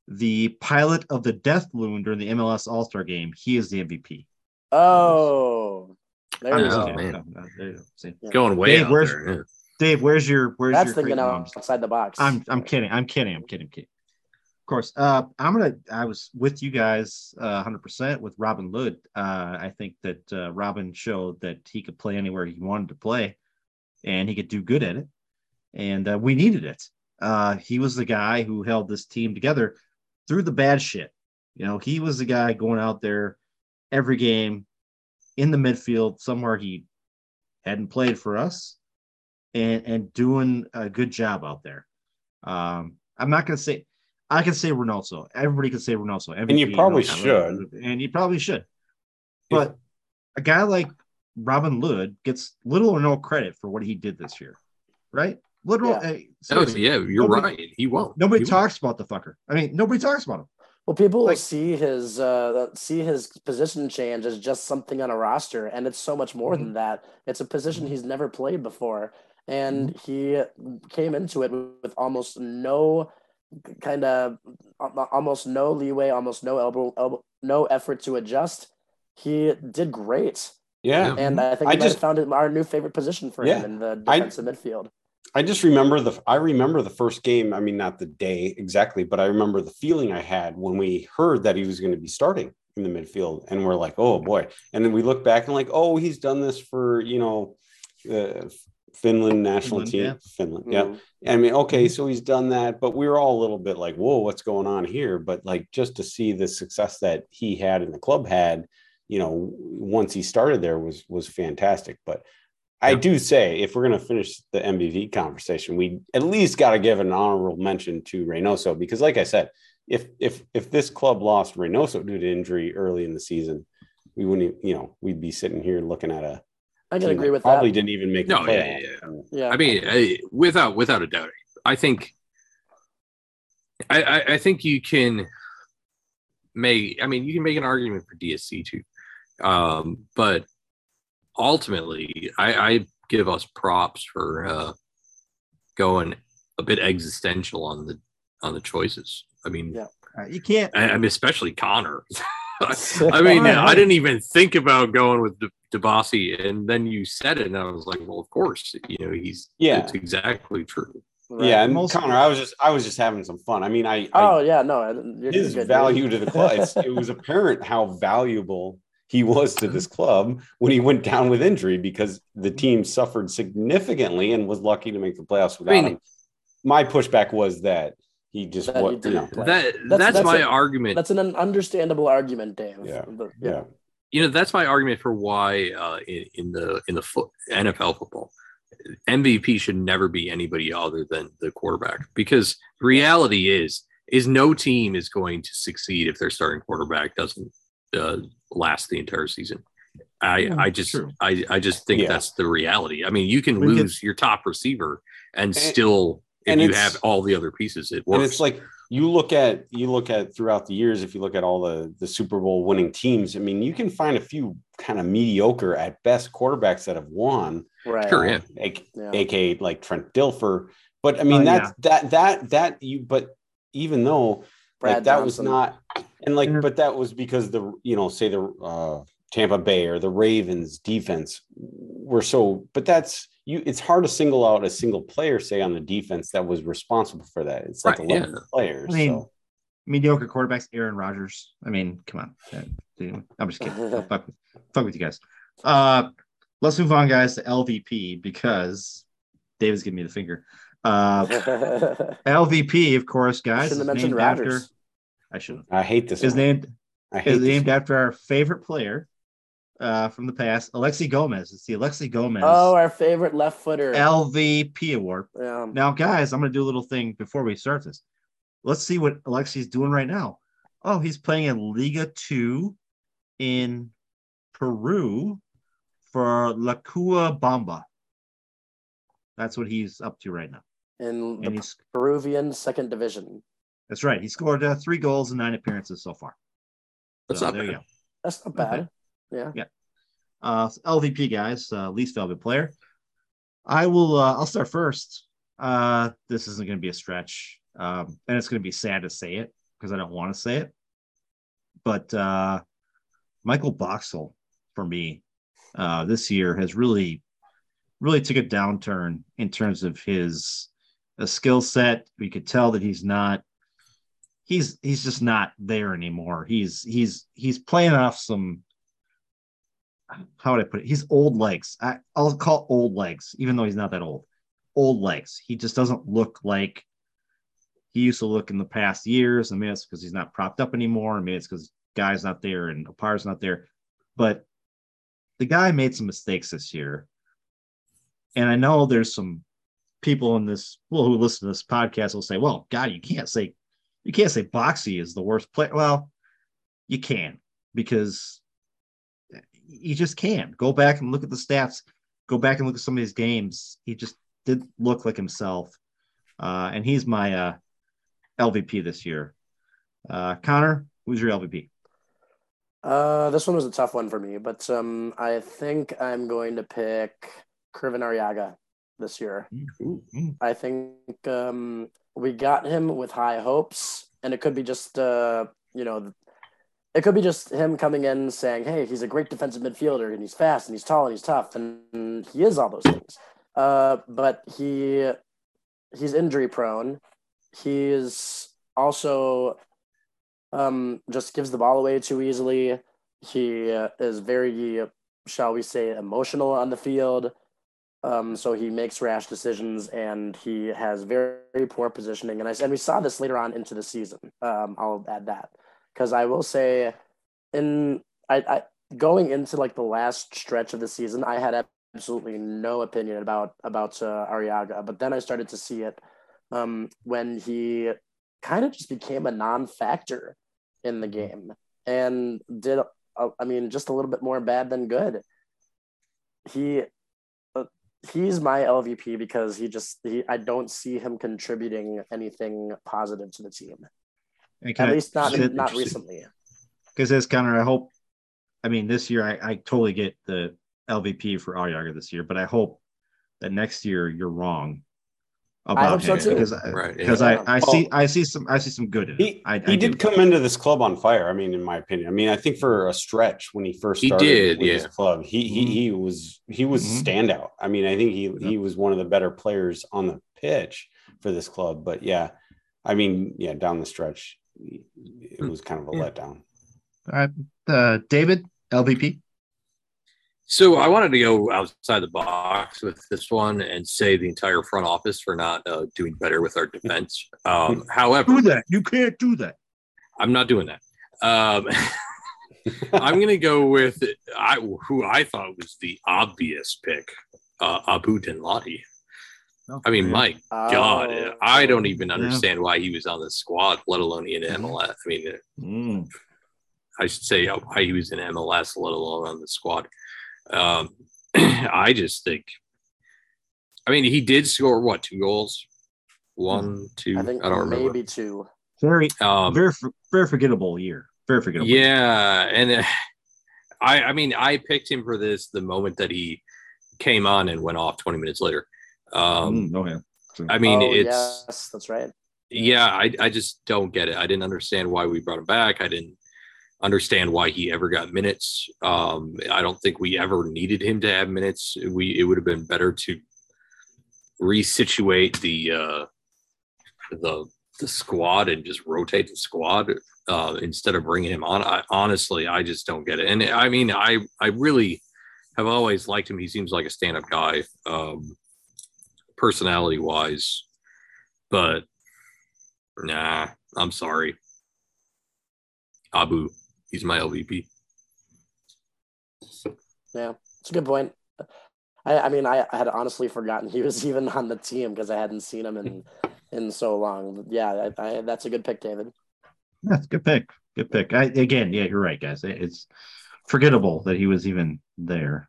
the pilot of the Death Loon during the MLS All Star game. He is the MVP. Oh, there I'm you Oh, go. man. No, no, there you go. Going way Dave, out where's- there. yeah. Dave, where's your where's That's your thinking bombs? outside the box. I'm I'm kidding. I'm kidding. I'm kidding. I'm kidding. Of course. Uh, I'm gonna. I was with you guys, uh, 100 percent with Robin Lod. Uh, I think that uh, Robin showed that he could play anywhere he wanted to play, and he could do good at it. And uh, we needed it. Uh, he was the guy who held this team together through the bad shit. You know, he was the guy going out there every game in the midfield somewhere he hadn't played for us and and doing a good job out there. Um, I'm not gonna say I can say Ronaldo. Everybody can say Ronaldo. And you MVP, probably should. and you probably should. But a guy like Robin Lod gets little or no credit for what he did this year, right? Little. Yeah. uh, Oh, yeah, you're Nobody- right. He won't. Nobody He won't. talks about the fucker. I mean, nobody talks about him. Well, people Like- will see his uh, see his position change as just something on a roster, and it's so much more Mm-hmm. than that. It's a position he's never played before, and Mm-hmm. he came into it with almost no kind of almost no leeway, almost no elbow, elbow no effort to adjust. He did great, yeah. and I think I just- found it our new favorite position for Yeah. him in the I- defensive midfield. I just remember the I remember the first game. I mean, not the day exactly, but I remember the feeling I had when we heard that he was going to be starting in the midfield, and we're like, oh boy. And then we look back and like, oh, he's done this for you know, uh, Finland national Finland, team. yeah. Finland, yeah. Mhm. I mean, okay, so he's done that, but we were all a little bit like, whoa, what's going on here? But like just to see the success that he had and the club had, you know, once he started there was was fantastic. But I do say if we're gonna finish the MVV conversation, we at least got to give an honorable mention to Reynoso because, like I said, if if if this club lost Reynoso due to injury early in the season, we wouldn't, e- you know, we'd be sitting here looking at a I can team agree that with probably that. didn't even make the No, yeah, yeah, Yeah, I mean, I, without without a doubt, I think, I, I I think you can make. I mean, you can make an argument for DSC too, um, but ultimately, I, I give us props for uh, going a bit existential on the on the choices. I mean, Yeah. Uh, you can't. I, I mean, especially Connor. I mean, I didn't even think about going with De- Dibassy, and then you said it, and I was like, "Well, of course, you know, he's Yeah. it's exactly true." right. Yeah, and Most- Connor, I was just I was just having some fun. I mean, I, I Oh yeah, no, you're, his you're good, value dude. to the club. It was apparent how valuable he was to this club when he went down with injury because the team suffered significantly and was lucky to make the playoffs without mean- him. My pushback was that he just That he what you didn't know, play. That that's, That's- that's my a- argument. That's an understandable argument, Dave. Yeah. But, yeah. you know, that's my argument for why uh, in, in the in the foot, NFL football, MVP should never be anybody other than the quarterback because reality is is no team is going to succeed if their starting quarterback doesn't uh, last the entire season. I, Yeah, I just true. I, I just think Yeah. that's the reality. I mean, you can We get- lose your top receiver and And- still if and you have all the other pieces, it works. And it's like you look at you look at throughout the years. If you look at all the the Super Bowl winning teams, I mean, you can find a few kind of mediocre at best quarterbacks that have won. Right. Sure, yeah. A- Yeah. aka like Trent Dilfer. But I mean, Uh, that's that that that you. But even though Brad like that Johnson. was not, and like, Yeah. but that was because the you know say the uh, Tampa Bay or the Ravens defense were so. But that's you. It's hard to single out a single player, say on the defense that was responsible for that. It's like Right, eleven yeah. players. I mean, so. mediocre quarterbacks, Aaron Rodgers. I mean, come on. Uh, I'm just kidding. fuck, with, fuck with you guys. Uh, let's move on, guys, to LVP because David's giving me the finger. Uh, LVP, of course, guys, Shouldn't have mentioned named after. Rodgers. I shouldn't. I hate this. Is one. named I hate is this named after our favorite player uh, from the past, Alexi Gomez. It's the Alexi Gomez Oh, our favorite left footer. LVP award. yeah. Now, guys, I'm going to do a little thing before we start this. Let's see what Alexi's doing right now. Oh, he's playing in Liga 2 in Peru for Llacuabamba. That's what he's up to right now. In the And he's Peruvian second division. That's right. He scored uh, three goals in nine appearances so far. That's So not there you bad. go. That's not Okay. bad. Yeah. Uh, LVP guys, uh, least valuable player. I will. Uh, I'll start first. Uh, this isn't going to be a stretch, um, and it's going to be sad to say it because I don't want to say it. But uh, Michael Boxall, for me, uh, this year has really, really took a downturn in terms of his uh, skill set. We could tell that he's not. He's he's just not there anymore. He's he's he's playing off some how would I put it? He's old legs. I, I'll call old legs, even though he's not that old. Old legs. He just doesn't look like he used to look in the past years. And maybe it's because he's not propped up anymore. And maybe it's because guy's not there and Opara's not there. But the guy made some mistakes this year. And I know there's some people in this, well, who listen to this podcast will say, well, God, you can't say, you can't say Boxy is the worst player. Well, you can because you just can't go back and look at the stats go back and look at some of these games he just didn't look like himself uh, and he's my uh, lvp this year uh, connor who's your lvp Uh, this one was a tough one for me, but um, I think I'm going to pick Kervin Arriaga this year. Ooh, mm. I think um, we got him with high hopes, and it could be just uh, you know, it could be just him coming in saying, "Hey, he's a great defensive midfielder, and he's fast, and he's tall, and he's tough, and he is all those things." Uh, but he he's injury prone. He's also um, just gives the ball away too easily. He uh, is very, shall we say, emotional on the field. Um, so he makes rash decisions and he has very, very poor positioning. And I and we saw this later on into the season. Um, I'll add that because I will say, in I, I going into like the last stretch of the season, I had absolutely no opinion about about uh, Arriaga, but then I started to see it um, when he kind of just became a non-factor in the game and did uh, I mean just a little bit more bad than good. He he's my LVP because he just he I don't see him contributing anything positive to the team. At I- least not not recently. because as Connor, I hope. I mean, this year I, I totally get the LVP for Arriaga this year, but I hope that next year you're wrong about hope so too. because I, Right, because yeah. I, I see I see some I see some good in He, it. I, he I did do. come into this club on fire. I mean, in my opinion. I mean, I think for a stretch when he first He started did, with his club, he he Mhm. he was he was Mhm. standout. I mean, I think he Yeah. he was one of the better players on the pitch for this club. But yeah, I mean, yeah, down the stretch, it Hmm. was kind of a Yeah. letdown. All right, uh, David LVP. So I wanted to go outside the box with this one and say the entire front office for not uh, doing better with our defense. Um, however, Do that. You can't do that. I'm not doing that. Um, I'm going to go with I, who I thought was the obvious pick, uh, Abu Danladi. I mean, my God, Oh, I don't even understand why he was on the squad, let alone in MLS. I mean, Mm. I should say uh, why he was in MLS, let alone on the squad. Um, I just think, I mean, he did score what two goals, one, two. I think I, think don't remember. maybe two. Very, Um, very, very forgettable year. Very forgettable. year. yeah, and uh, I, I mean, I picked him for this the moment that he came on and went off 20 minutes later. Um, Mm, okay. I mean, oh, it's yes, that's right. yeah, I, I just don't get it. I didn't understand why we brought him back. I didn't understand why he ever got minutes. Um, I don't think we ever needed him to have minutes. We it would have been better to resituate the uh, the the squad and just rotate the squad uh, instead of bringing him on. I, honestly, I just don't get it. And I mean, I I really have always liked him. He seems like a stand up guy, um, personality wise, but Nah, I'm sorry. Abu, he's my LVP. Yeah, it's a good point. I, I mean, I, I had honestly forgotten he was even on the team because I hadn't seen him in in so long. Yeah, I, I, that's a good pick, David. That's a good pick. Good pick. I, again, yeah, you're right, guys. It- It's forgettable that he was even there.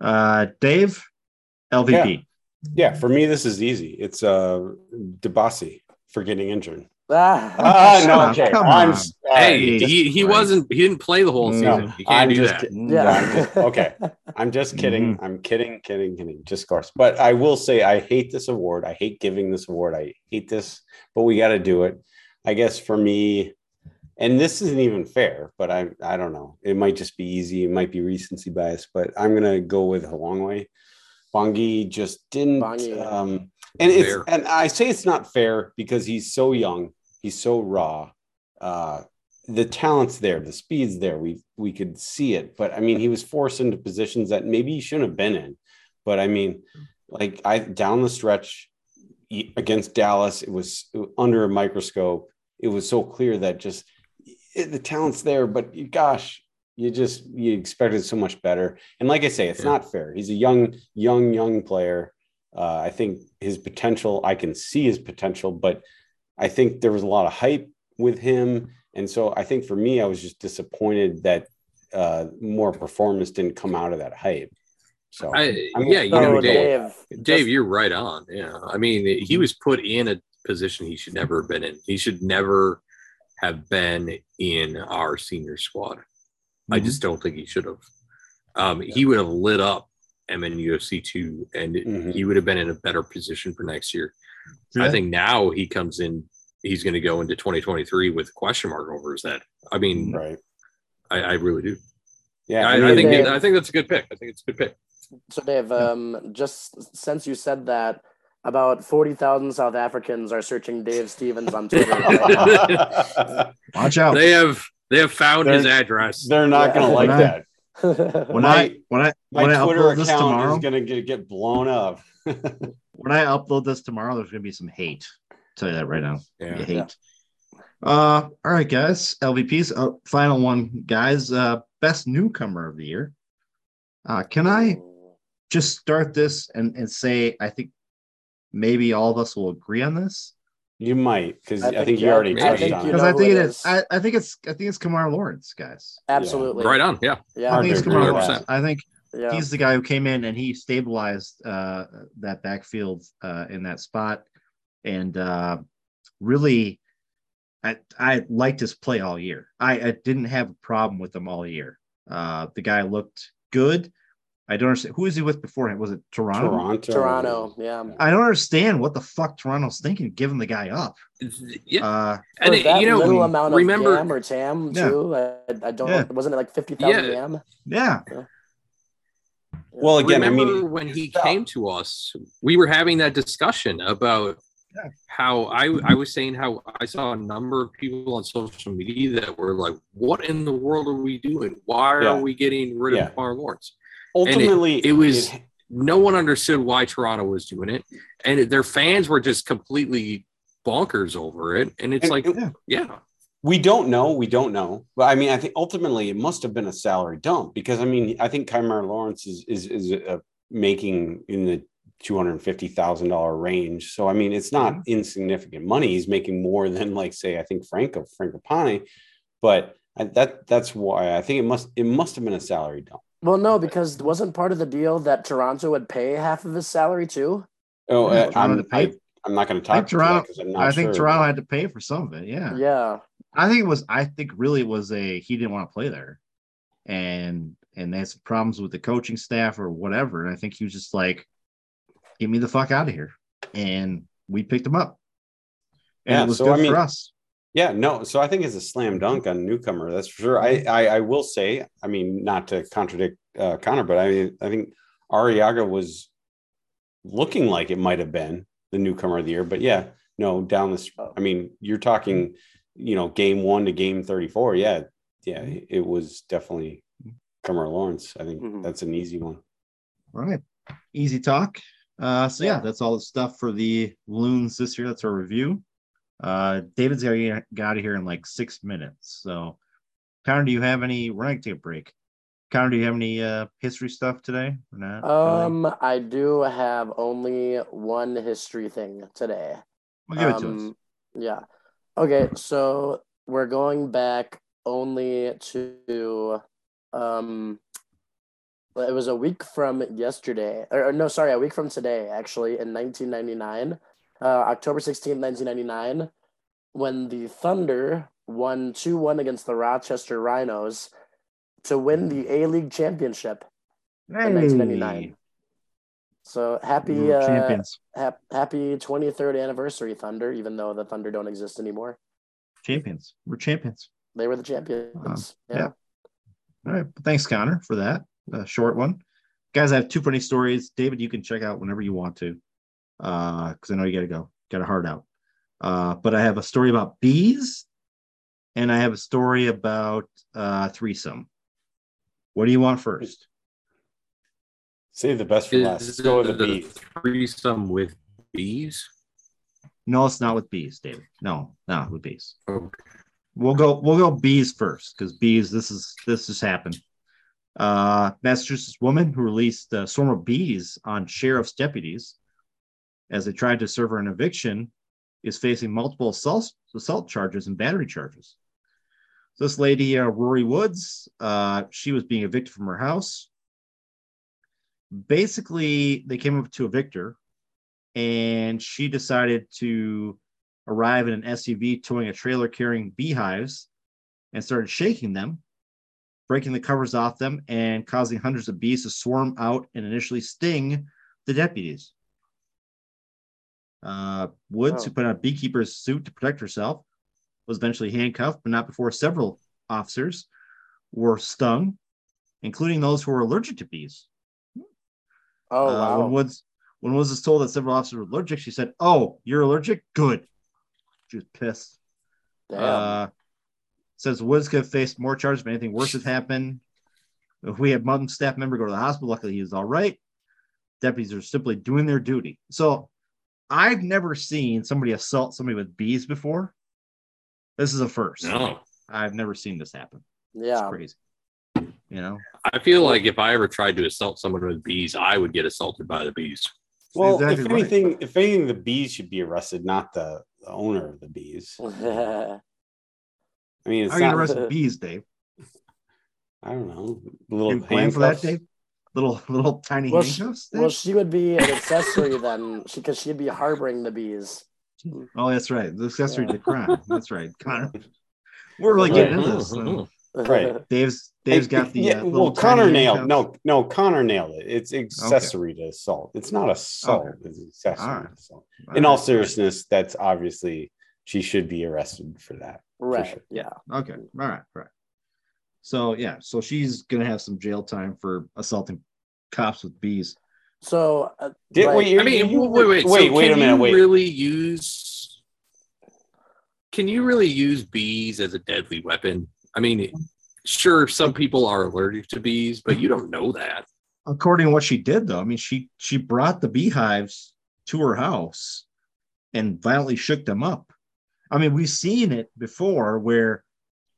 Uh, Dave, LVP. Yeah, for me, this is easy. It's uh Dibassy for getting injured. Ah, Ah, no, Come okay. I'm s- hey, right. He, he Christ. wasn't he didn't play the whole No, season. you can't I'm do just that. kidding. Yeah. No, I'm just- okay. I'm just kidding. I'm kidding, kidding, kidding. Just course. But I will say I hate this award. I hate giving this award. I hate this, but we got to do it. I guess for me, and this isn't even fair, but I I don't know. It might just be easy. It might be recency bias, but I'm gonna go with Hlongwane. Bongi just didn't. Bongi. Um, and it's Fair. and I say it's not fair because he's so young. He's so raw. Uh, the talent's there, the speed's there. We we could see it, but I mean, he was forced into positions that maybe he shouldn't have been in. But I mean, like I down the stretch against Dallas, it was under a microscope. It was so clear that just it, the talent's there, but gosh, you just you expected so much better. And like I say, it's Yeah. not fair. He's a young, young, young player. Uh, I think his potential, I can see his potential, but I think there was a lot of hype with him. And so I think for me, I was just disappointed that uh, more performance didn't come out of that hype. So I, I'm- yeah, you know, Dave, Dave, Dave, you're right on. Yeah, I mean, he was put in a position he should never have been in. He should never have been in our senior squad. I Mhm. just don't think he should have. Um, He would have lit up MNUFC two, and Mhm. he would have been in a better position for next year. I think now he comes in. He's going to go into 2023 with a question mark over his head. I mean, right. I, I really do. Yeah. I, I I, think Dave- I think that's a good pick. I think it's a good pick. So, Dave, um, just since you said that, about forty thousand South Africans are searching Dave Stevens on Twitter. Watch out. They have they have found his They're- address. they're not Yeah. going to like When that. When My- I when I when My I Twitter upload this account tomorrow, is going to get, get blown up. when I upload this tomorrow, there's gonna be some hate. tell you that right now. Yeah. Hate. Uh, all right, guys. LVPs. Uh, final one, guys. Uh, best newcomer of the year. Uh, can I just start this and, and say I think maybe all of us will agree on this You might, because I I, think- think you yeah, already I touched think on it. because I think it it is. is. I, I think it's I think it's Kemar Lawrence, guys. Absolutely. Right on. Yeah. I Yeah. Hard think it's to agree Kemar Lawrence. I think Yeah. he's the guy who came in and he stabilized uh, that backfield uh, in that spot, and uh, really, I I liked his play all year. I, I didn't have a problem with him all year. Uh, the guy looked good. I don't understand who was he with beforehand. Was it Toronto? Toronto. Toronto. Yeah. I don't understand what the fuck Toronto's thinking, giving the guy up. Yeah. Uh, And For it- that you know, little amount of remember yam or tam Yeah. too. I, I don't. Yeah. Wasn't it like fifty thousand Yeah. yam? yeah, Well, again, I mean, when he stop. came to us, we were having that discussion about Yeah. how I I was saying how I saw a number of people on social media that were like, "What in the world are we doing? Why Yeah. are we getting rid Yeah. of Mar Lawrence?" Ultimately, it was- it- No one understood why Toronto was doing it, and their fans were just completely bonkers over it. And it's and- like, and yeah, we don't know. We don't know. But I mean, I think ultimately it must have been a salary dump because I mean, I think Kemar Lawrence is is is uh, making in the two hundred fifty thousand dollar range. So I mean, it's not insignificant money. He's making more than like say I think Franco Fragapane, but I, that that's why I think it must it must have been a salary dump. Well, no, because wasn't part of the deal that Toronto would pay half of his salary too? Oh, Yeah, uh, I'm, to pay- I, am not going to talk think to that Toronto. I'm not I think sure. Toronto had to pay for some of it. Yeah. Yeah. I think it was. I think really it was a he didn't want to play there, and and they had some problems with the coaching staff or whatever. And I think he was just like, "Get me the fuck out of here," and we picked him up, and Yeah, it was so, good I mean- for us. Yeah, no. So I think it's a slam dunk on newcomer. That's for sure. I, I, I will say, I mean, not to contradict uh, Connor, but I mean, I think Arriaga was looking like it might have been the newcomer of the year. But yeah, no, down this. I mean, you're talking, you know, game one to game 34. Yeah, yeah, it was definitely Kemar Lawrence. I think Mhm. that's an easy one. All right, easy talk. Uh, so Yeah. that's all the stuff for the loons this year. That's our review. Uh, David's got out of here in like six minutes. So, Connor, do you have any? We're gonna take a break. Connor, do you have any uh history stuff today or not? Um, I do have only one history thing today. we'll give it to us. Um, Yeah. Okay, so we're going back only to um it was a week from yesterday or, or no sorry a week from today actually in 1999 uh, october 16, 1999 when the thunder won 2-1 against the rochester rhinos to win the a-league championship in 1999 so happy uh, hap- happy 23rd anniversary thunder even though the thunder don't exist anymore Champions. We're champions. they were the champions yeah. All right. Thanks, Connor, for that uh, short one. Guys, I have two funny stories. David, you can check out whenever you want to, because I know you got to go, got a heart out. Uh, but I have a story about bees, and I have a story about uh, threesome. What do you want first? Save the best for last. Let's go with the the beef. threesome with bees. No, it's not with bees, David. No, not with bees. Okay. We'll go. We'll go bees first because bees. This is this just happened. Uh, Massachusetts woman who released a swarm of bees on sheriff's deputies as they tried to serve her an eviction is facing multiple assault assault charges and battery charges. So this lady, uh, Rory Woods, uh, she was being evicted from her house. Basically, they came up to evict her, and she decided to arrive in an SUV towing a trailer carrying beehives and started shaking them, breaking the covers off them, and causing hundreds of bees to swarm out and initially sting the deputies. Uh, Woods, Oh. who put on a beekeeper's suit to protect herself, was eventually handcuffed, but not before several officers were stung, including those who were allergic to bees. oh Uh, wow When Woods when Woods was told that several officers were allergic, she said, "Oh, you're allergic? Good." She was pissed. Damn. Uh, says Woods could have faced more charges if anything worse had happened. If we had one staff member go to the hospital, luckily he was all right. Deputies are simply doing their duty. So I've never seen somebody assault somebody with bees before. This is a first. No, I've never seen this happen. yeah It's crazy. You know, I feel like if I ever tried to assault someone with bees, I would get assaulted by the bees. Well, exactly if right. anything, if anything, the bees should be arrested, not the, the owner of the bees. I mean, it's how are you not. gonna arrest bees, Dave? I don't know. You Little plan for that, handcuffs. Dave? Little little tiny Well, sh- handcuffs. Dave? well she would be an accessory then because she'd be harboring the bees Oh, that's right. The accessory Yeah. to crime. That's right. Connor. We're really getting into this. so Right. Dave's Dave's got the yeah, uh, well, Connor nailed. handcuffs. No, no, Connor nailed it. It's accessory to assault. It's not assault. Okay. It's accessory All right. to assault. All In all right. seriousness, that's obviously she should be arrested for that. right sure. yeah Okay. All right. Right. So yeah. So she's gonna have some jail time for assaulting cops with bees. so uh, Did, right. wait, I mean, you- wait, wait, wait, so wait a minute. you Wait. Really use? Can you really use bees as a deadly weapon? I mean, sure, some people are allergic to bees, but you don't know that. According to what she did, though, I mean, she she brought the beehives to her house and violently shook them up. I mean, we've seen it before where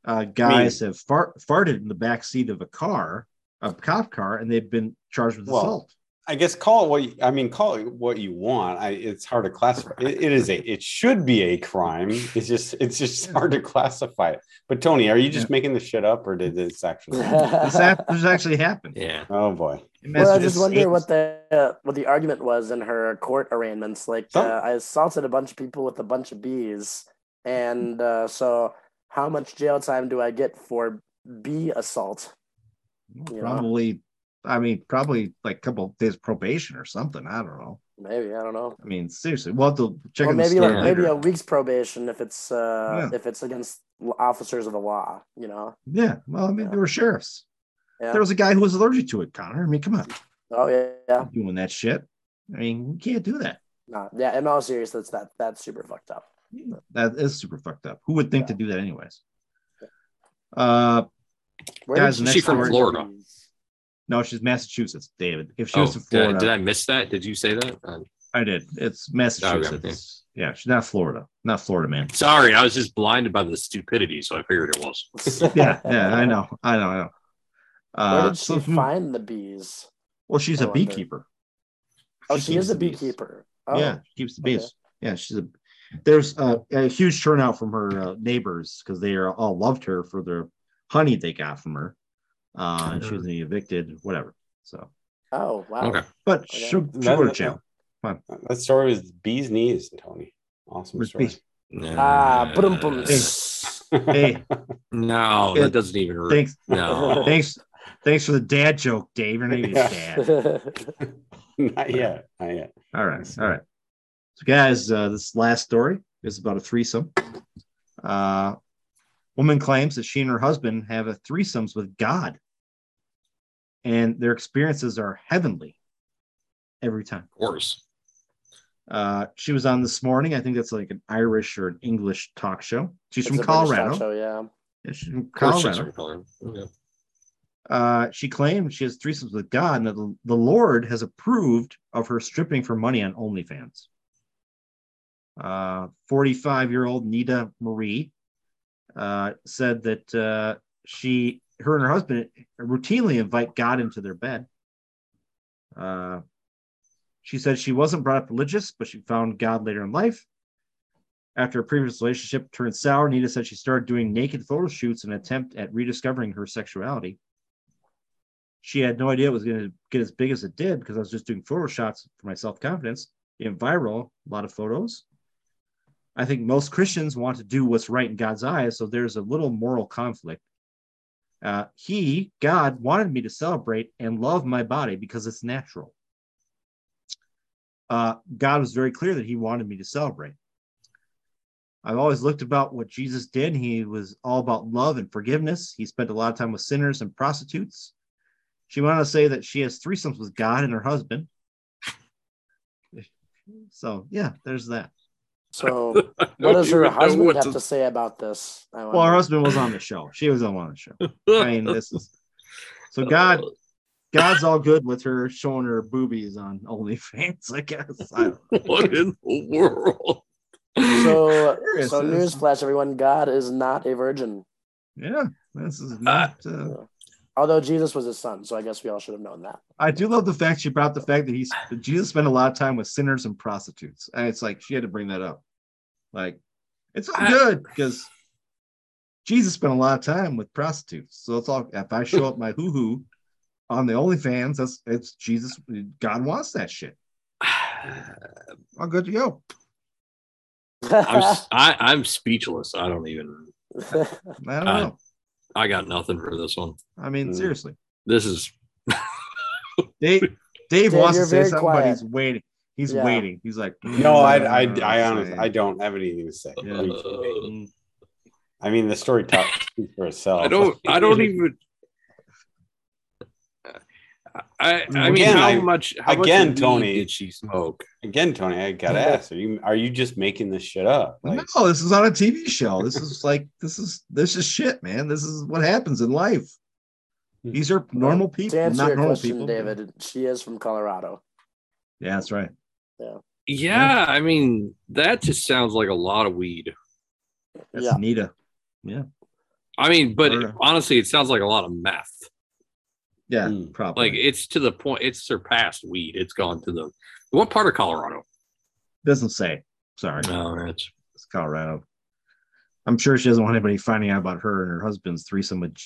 uh, guys have fart, farted in the back seat of a car, a cop car, and they've been charged with Well, assault. I guess call it what you, I mean. Call it what you want. I, it's hard to classify. It, it is a. It should be a crime. It's just. It's just hard to classify it. But Tony, are you just Yeah. making this shit up, or did this actually? This, hap- this actually happened. Yeah. oh boy. Well, I Massachusetts, just wonder what the uh, what the argument was in her court arraignments. Like, Some- uh, I assaulted a bunch of people with a bunch of bees, and uh, so how much jail time do I get for B assault? you know. probably. I mean, probably like a couple days probation or something. I don't know. Maybe I don't know. I mean, seriously, we'll have to check the maybe like later. maybe a week's probation if it's uh, Yeah. if it's against officers of the law. You know. Yeah, well, I mean, Yeah. they were sheriffs. Yeah. There was a guy who was allergic to it, Connor. I mean, come on, oh yeah. Yeah. doing that shit. I mean, you can't do that. No. Yeah. In all seriousness, that that's super fucked up. That is super fucked up. Who would think to do that, anyways? Uh, Where Guys, did next She from story. Florida. no, she's Massachusetts, David. If she Oh, was from did, Florida, I, did I miss that? Did you say that? Uh, I did. It's Massachusetts. Yeah, she's not Florida. Not Florida, man. sorry, I was just blinded by the stupidity, so I figured it was. Yeah, yeah, I know. I know. I know. Where Uh, did she so- find the bees? well, she's I a wonder. beekeeper. Oh, she, keeps is a beekeeper. Oh, Yeah, she keeps the bees. okay. Yeah, she's a. There's a, a huge turnout from her uh, neighbors because they are all loved her for the honey they got from her. Uh, and she was evicted, whatever. So, Oh, wow. Okay. but Okay. she'll, she'll That- go to jail. That story was bees knees, Tony. Awesome story. bees. Ah, boom, boom. Hey, No, Yeah. that doesn't even hurt. thanks, No. thanks, thanks for the dad joke, Dave. Your name is Yeah. Dad. not yet. Not yet. All right, all right. So, guys, uh, this last story is about a threesome. Uh, woman claims that she and her husband have a threesomes with God, and their experiences are heavenly every time. Of course. Uh, she was on this morning. I think that's like an Irish or an English talk show. She's It's from a British talk Colorado. show, yeah. Yeah, she's from Of course she's Colorado. from Colorado. Okay. Uh, she claimed she has threesomes with God, and that the, the Lord has approved of her stripping for money on OnlyFans. Uh, 45 year old Nita Marie uh, said that uh, she, her and her husband routinely invite God into their bed. She said she wasn't brought up religious, but she found God later in life. After a previous relationship turned sour, Nita said she started doing naked photo shoots in an attempt at rediscovering her sexuality. She had no idea it was going to get as big as it did because I was just doing photo shots for my self confidence. It went viral, a lot of photos. I think most Christians want to do what's right in God's eyes, so there's a little moral conflict. Uh, he, God, wanted me to celebrate and love my body because it's natural. Uh, God was very clear that He wanted me to celebrate. I've always looked about what Jesus did. He was all about love and forgiveness. He spent a lot of time with sinners and prostitutes. She went on to say that she has threesomes with God and her husband. So yeah, there's that. So, what does her husband what have to- to say about this? I Well, her husband was on the show. She was on the show. I mean, this is so God. God's all good with her showing her boobies on OnlyFans. I guess. I don't know. what in the world? So, so newsflash, everyone: God is not a virgin. Yeah, this is not. Uh, Although Jesus was his son, so I guess we all should have known that. I do love the fact she brought the fact that he's that Jesus spent a lot of time with sinners and prostitutes, and it's like she had to bring that up. Like, it's all I- good because Jesus spent a lot of time with prostitutes. So it's all. If I show up my hoo hoo on the OnlyFans, that's it's Jesus. God wants that shit. All good to go. I'm s- I, I'm speechless. I don't even. I don't Uh, know. I got nothing for this one. I mean, Mm. seriously, This is Dave. Dave Dave, wants to say very something, but he's waiting. He's Yeah. waiting. He's like, No, I, I, "Mm, I I'm honestly. I don't have anything to say. Yeah. Mm. I mean, the story talks for itself. I don't I don't even I I mean Again, how I- much how again, much Tony. did she smoke? Again, Tony, I gotta ask: Are you are you just making this shit up? Like, no, this is on a TV show. This is like this is this is shit, man. This is what happens in life. Hmm. These are normal people, to answer not your normal question, people. David, she is from Colorado. Yeah, that's right. Yeah, Yeah, I mean that just sounds like a lot of weed. That's Yeah. Nita. I mean, but Or- honestly, it sounds like a lot of meth. Yeah, Mm. probably. Like it's to the point. It's surpassed weed. It's gone to the what part of Colorado? doesn't say. Sorry, No, that's it's Colorado. I'm sure she doesn't want anybody finding out about her and her husband's threesome with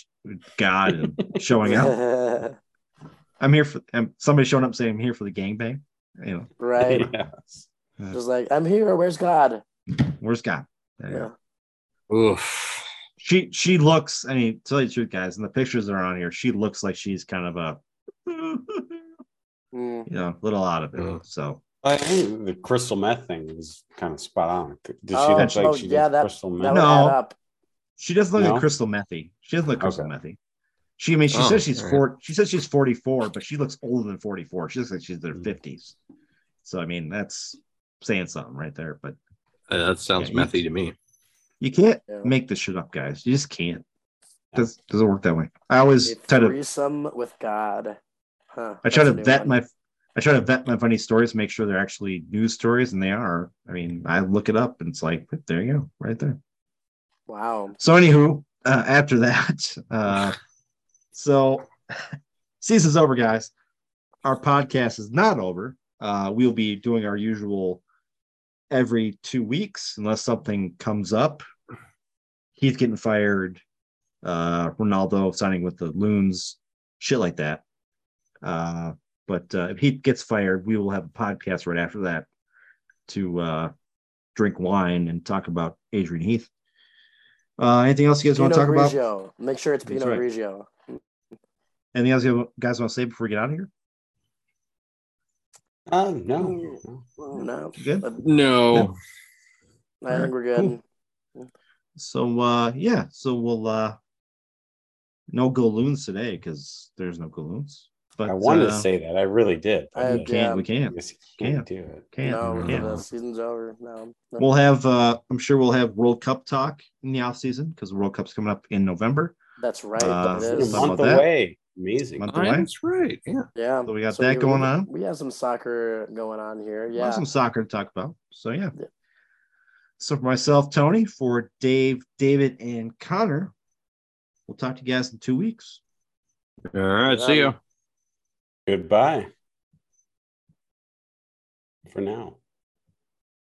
God and showing up. I'm here for um, somebody showing up saying I'm here for the gangbang. You know, right. Yes. Just like I'm here. Where's God? where's God? There Yeah. go. oof. She she looks. I mean, to tell you the truth, guys, and the pictures that are on here, she looks like she's kind of a, you Mm. know, little out of it. Yeah. So I think the crystal meth thing was kind of spot on. Does she Oh, look like oh, she yeah, did that- crystal That meth? No. up. she doesn't look No? like crystal methy. She doesn't look crystal Okay. methy. She, I mean, she Oh, says she's all right. four. She says she's 44, but she looks older than 44. She looks like she's in her Mm. 50s. So I mean, that's saying something right there. But Uh, that sounds Yeah, you- methy to me. You can't Yeah. make this shit up, guys. You just can't. Does doesn't work that way. I always try to threesome with God. Huh. I try to vet one. my I try to vet my funny stories, make sure they're actually news stories, and they are. I mean, I look it up, and it's like there you go, right there. Wow. So, anywho, uh, after that, uh, so season's over, guys. Our podcast is not over. Uh, we'll be doing our usual every two weeks, unless something comes up. Heath getting fired, uh, Ronaldo signing with the Loons, shit like that. Uh, but uh, if he gets fired, we will have a podcast right after that to uh, drink wine and talk about Adrian Heath. Uh, anything else you guys want to talk about? Grigio. Make sure it's That's Pinot right. Grigio. Anything else you guys want to say before we get out of here? Uh, no. No, Good. No. I think we're good. So uh, yeah, so we'll uh, no galoons today because there's no galoons. But I wanted uh, to say that. I really did. I- we I can't. yeah. We can't. guess you can't Can't. do it. Can't. no, can't. the season's over. No, no. We'll have. Uh, I'm sure we'll have World Cup talk in the off season because the World Cup's coming up in November. that's right. uh, it It's is. a month about that. away. Amazing. Month away. that's right. Yeah. Yeah. So we got So that we- going we- on. We have some soccer going on here. We'll Yeah. some soccer to talk about. So yeah. Yeah. So for myself, Tony, for Dave, David, and Connor, we'll talk to you guys in two weeks. All right. See you. Goodbye. For now.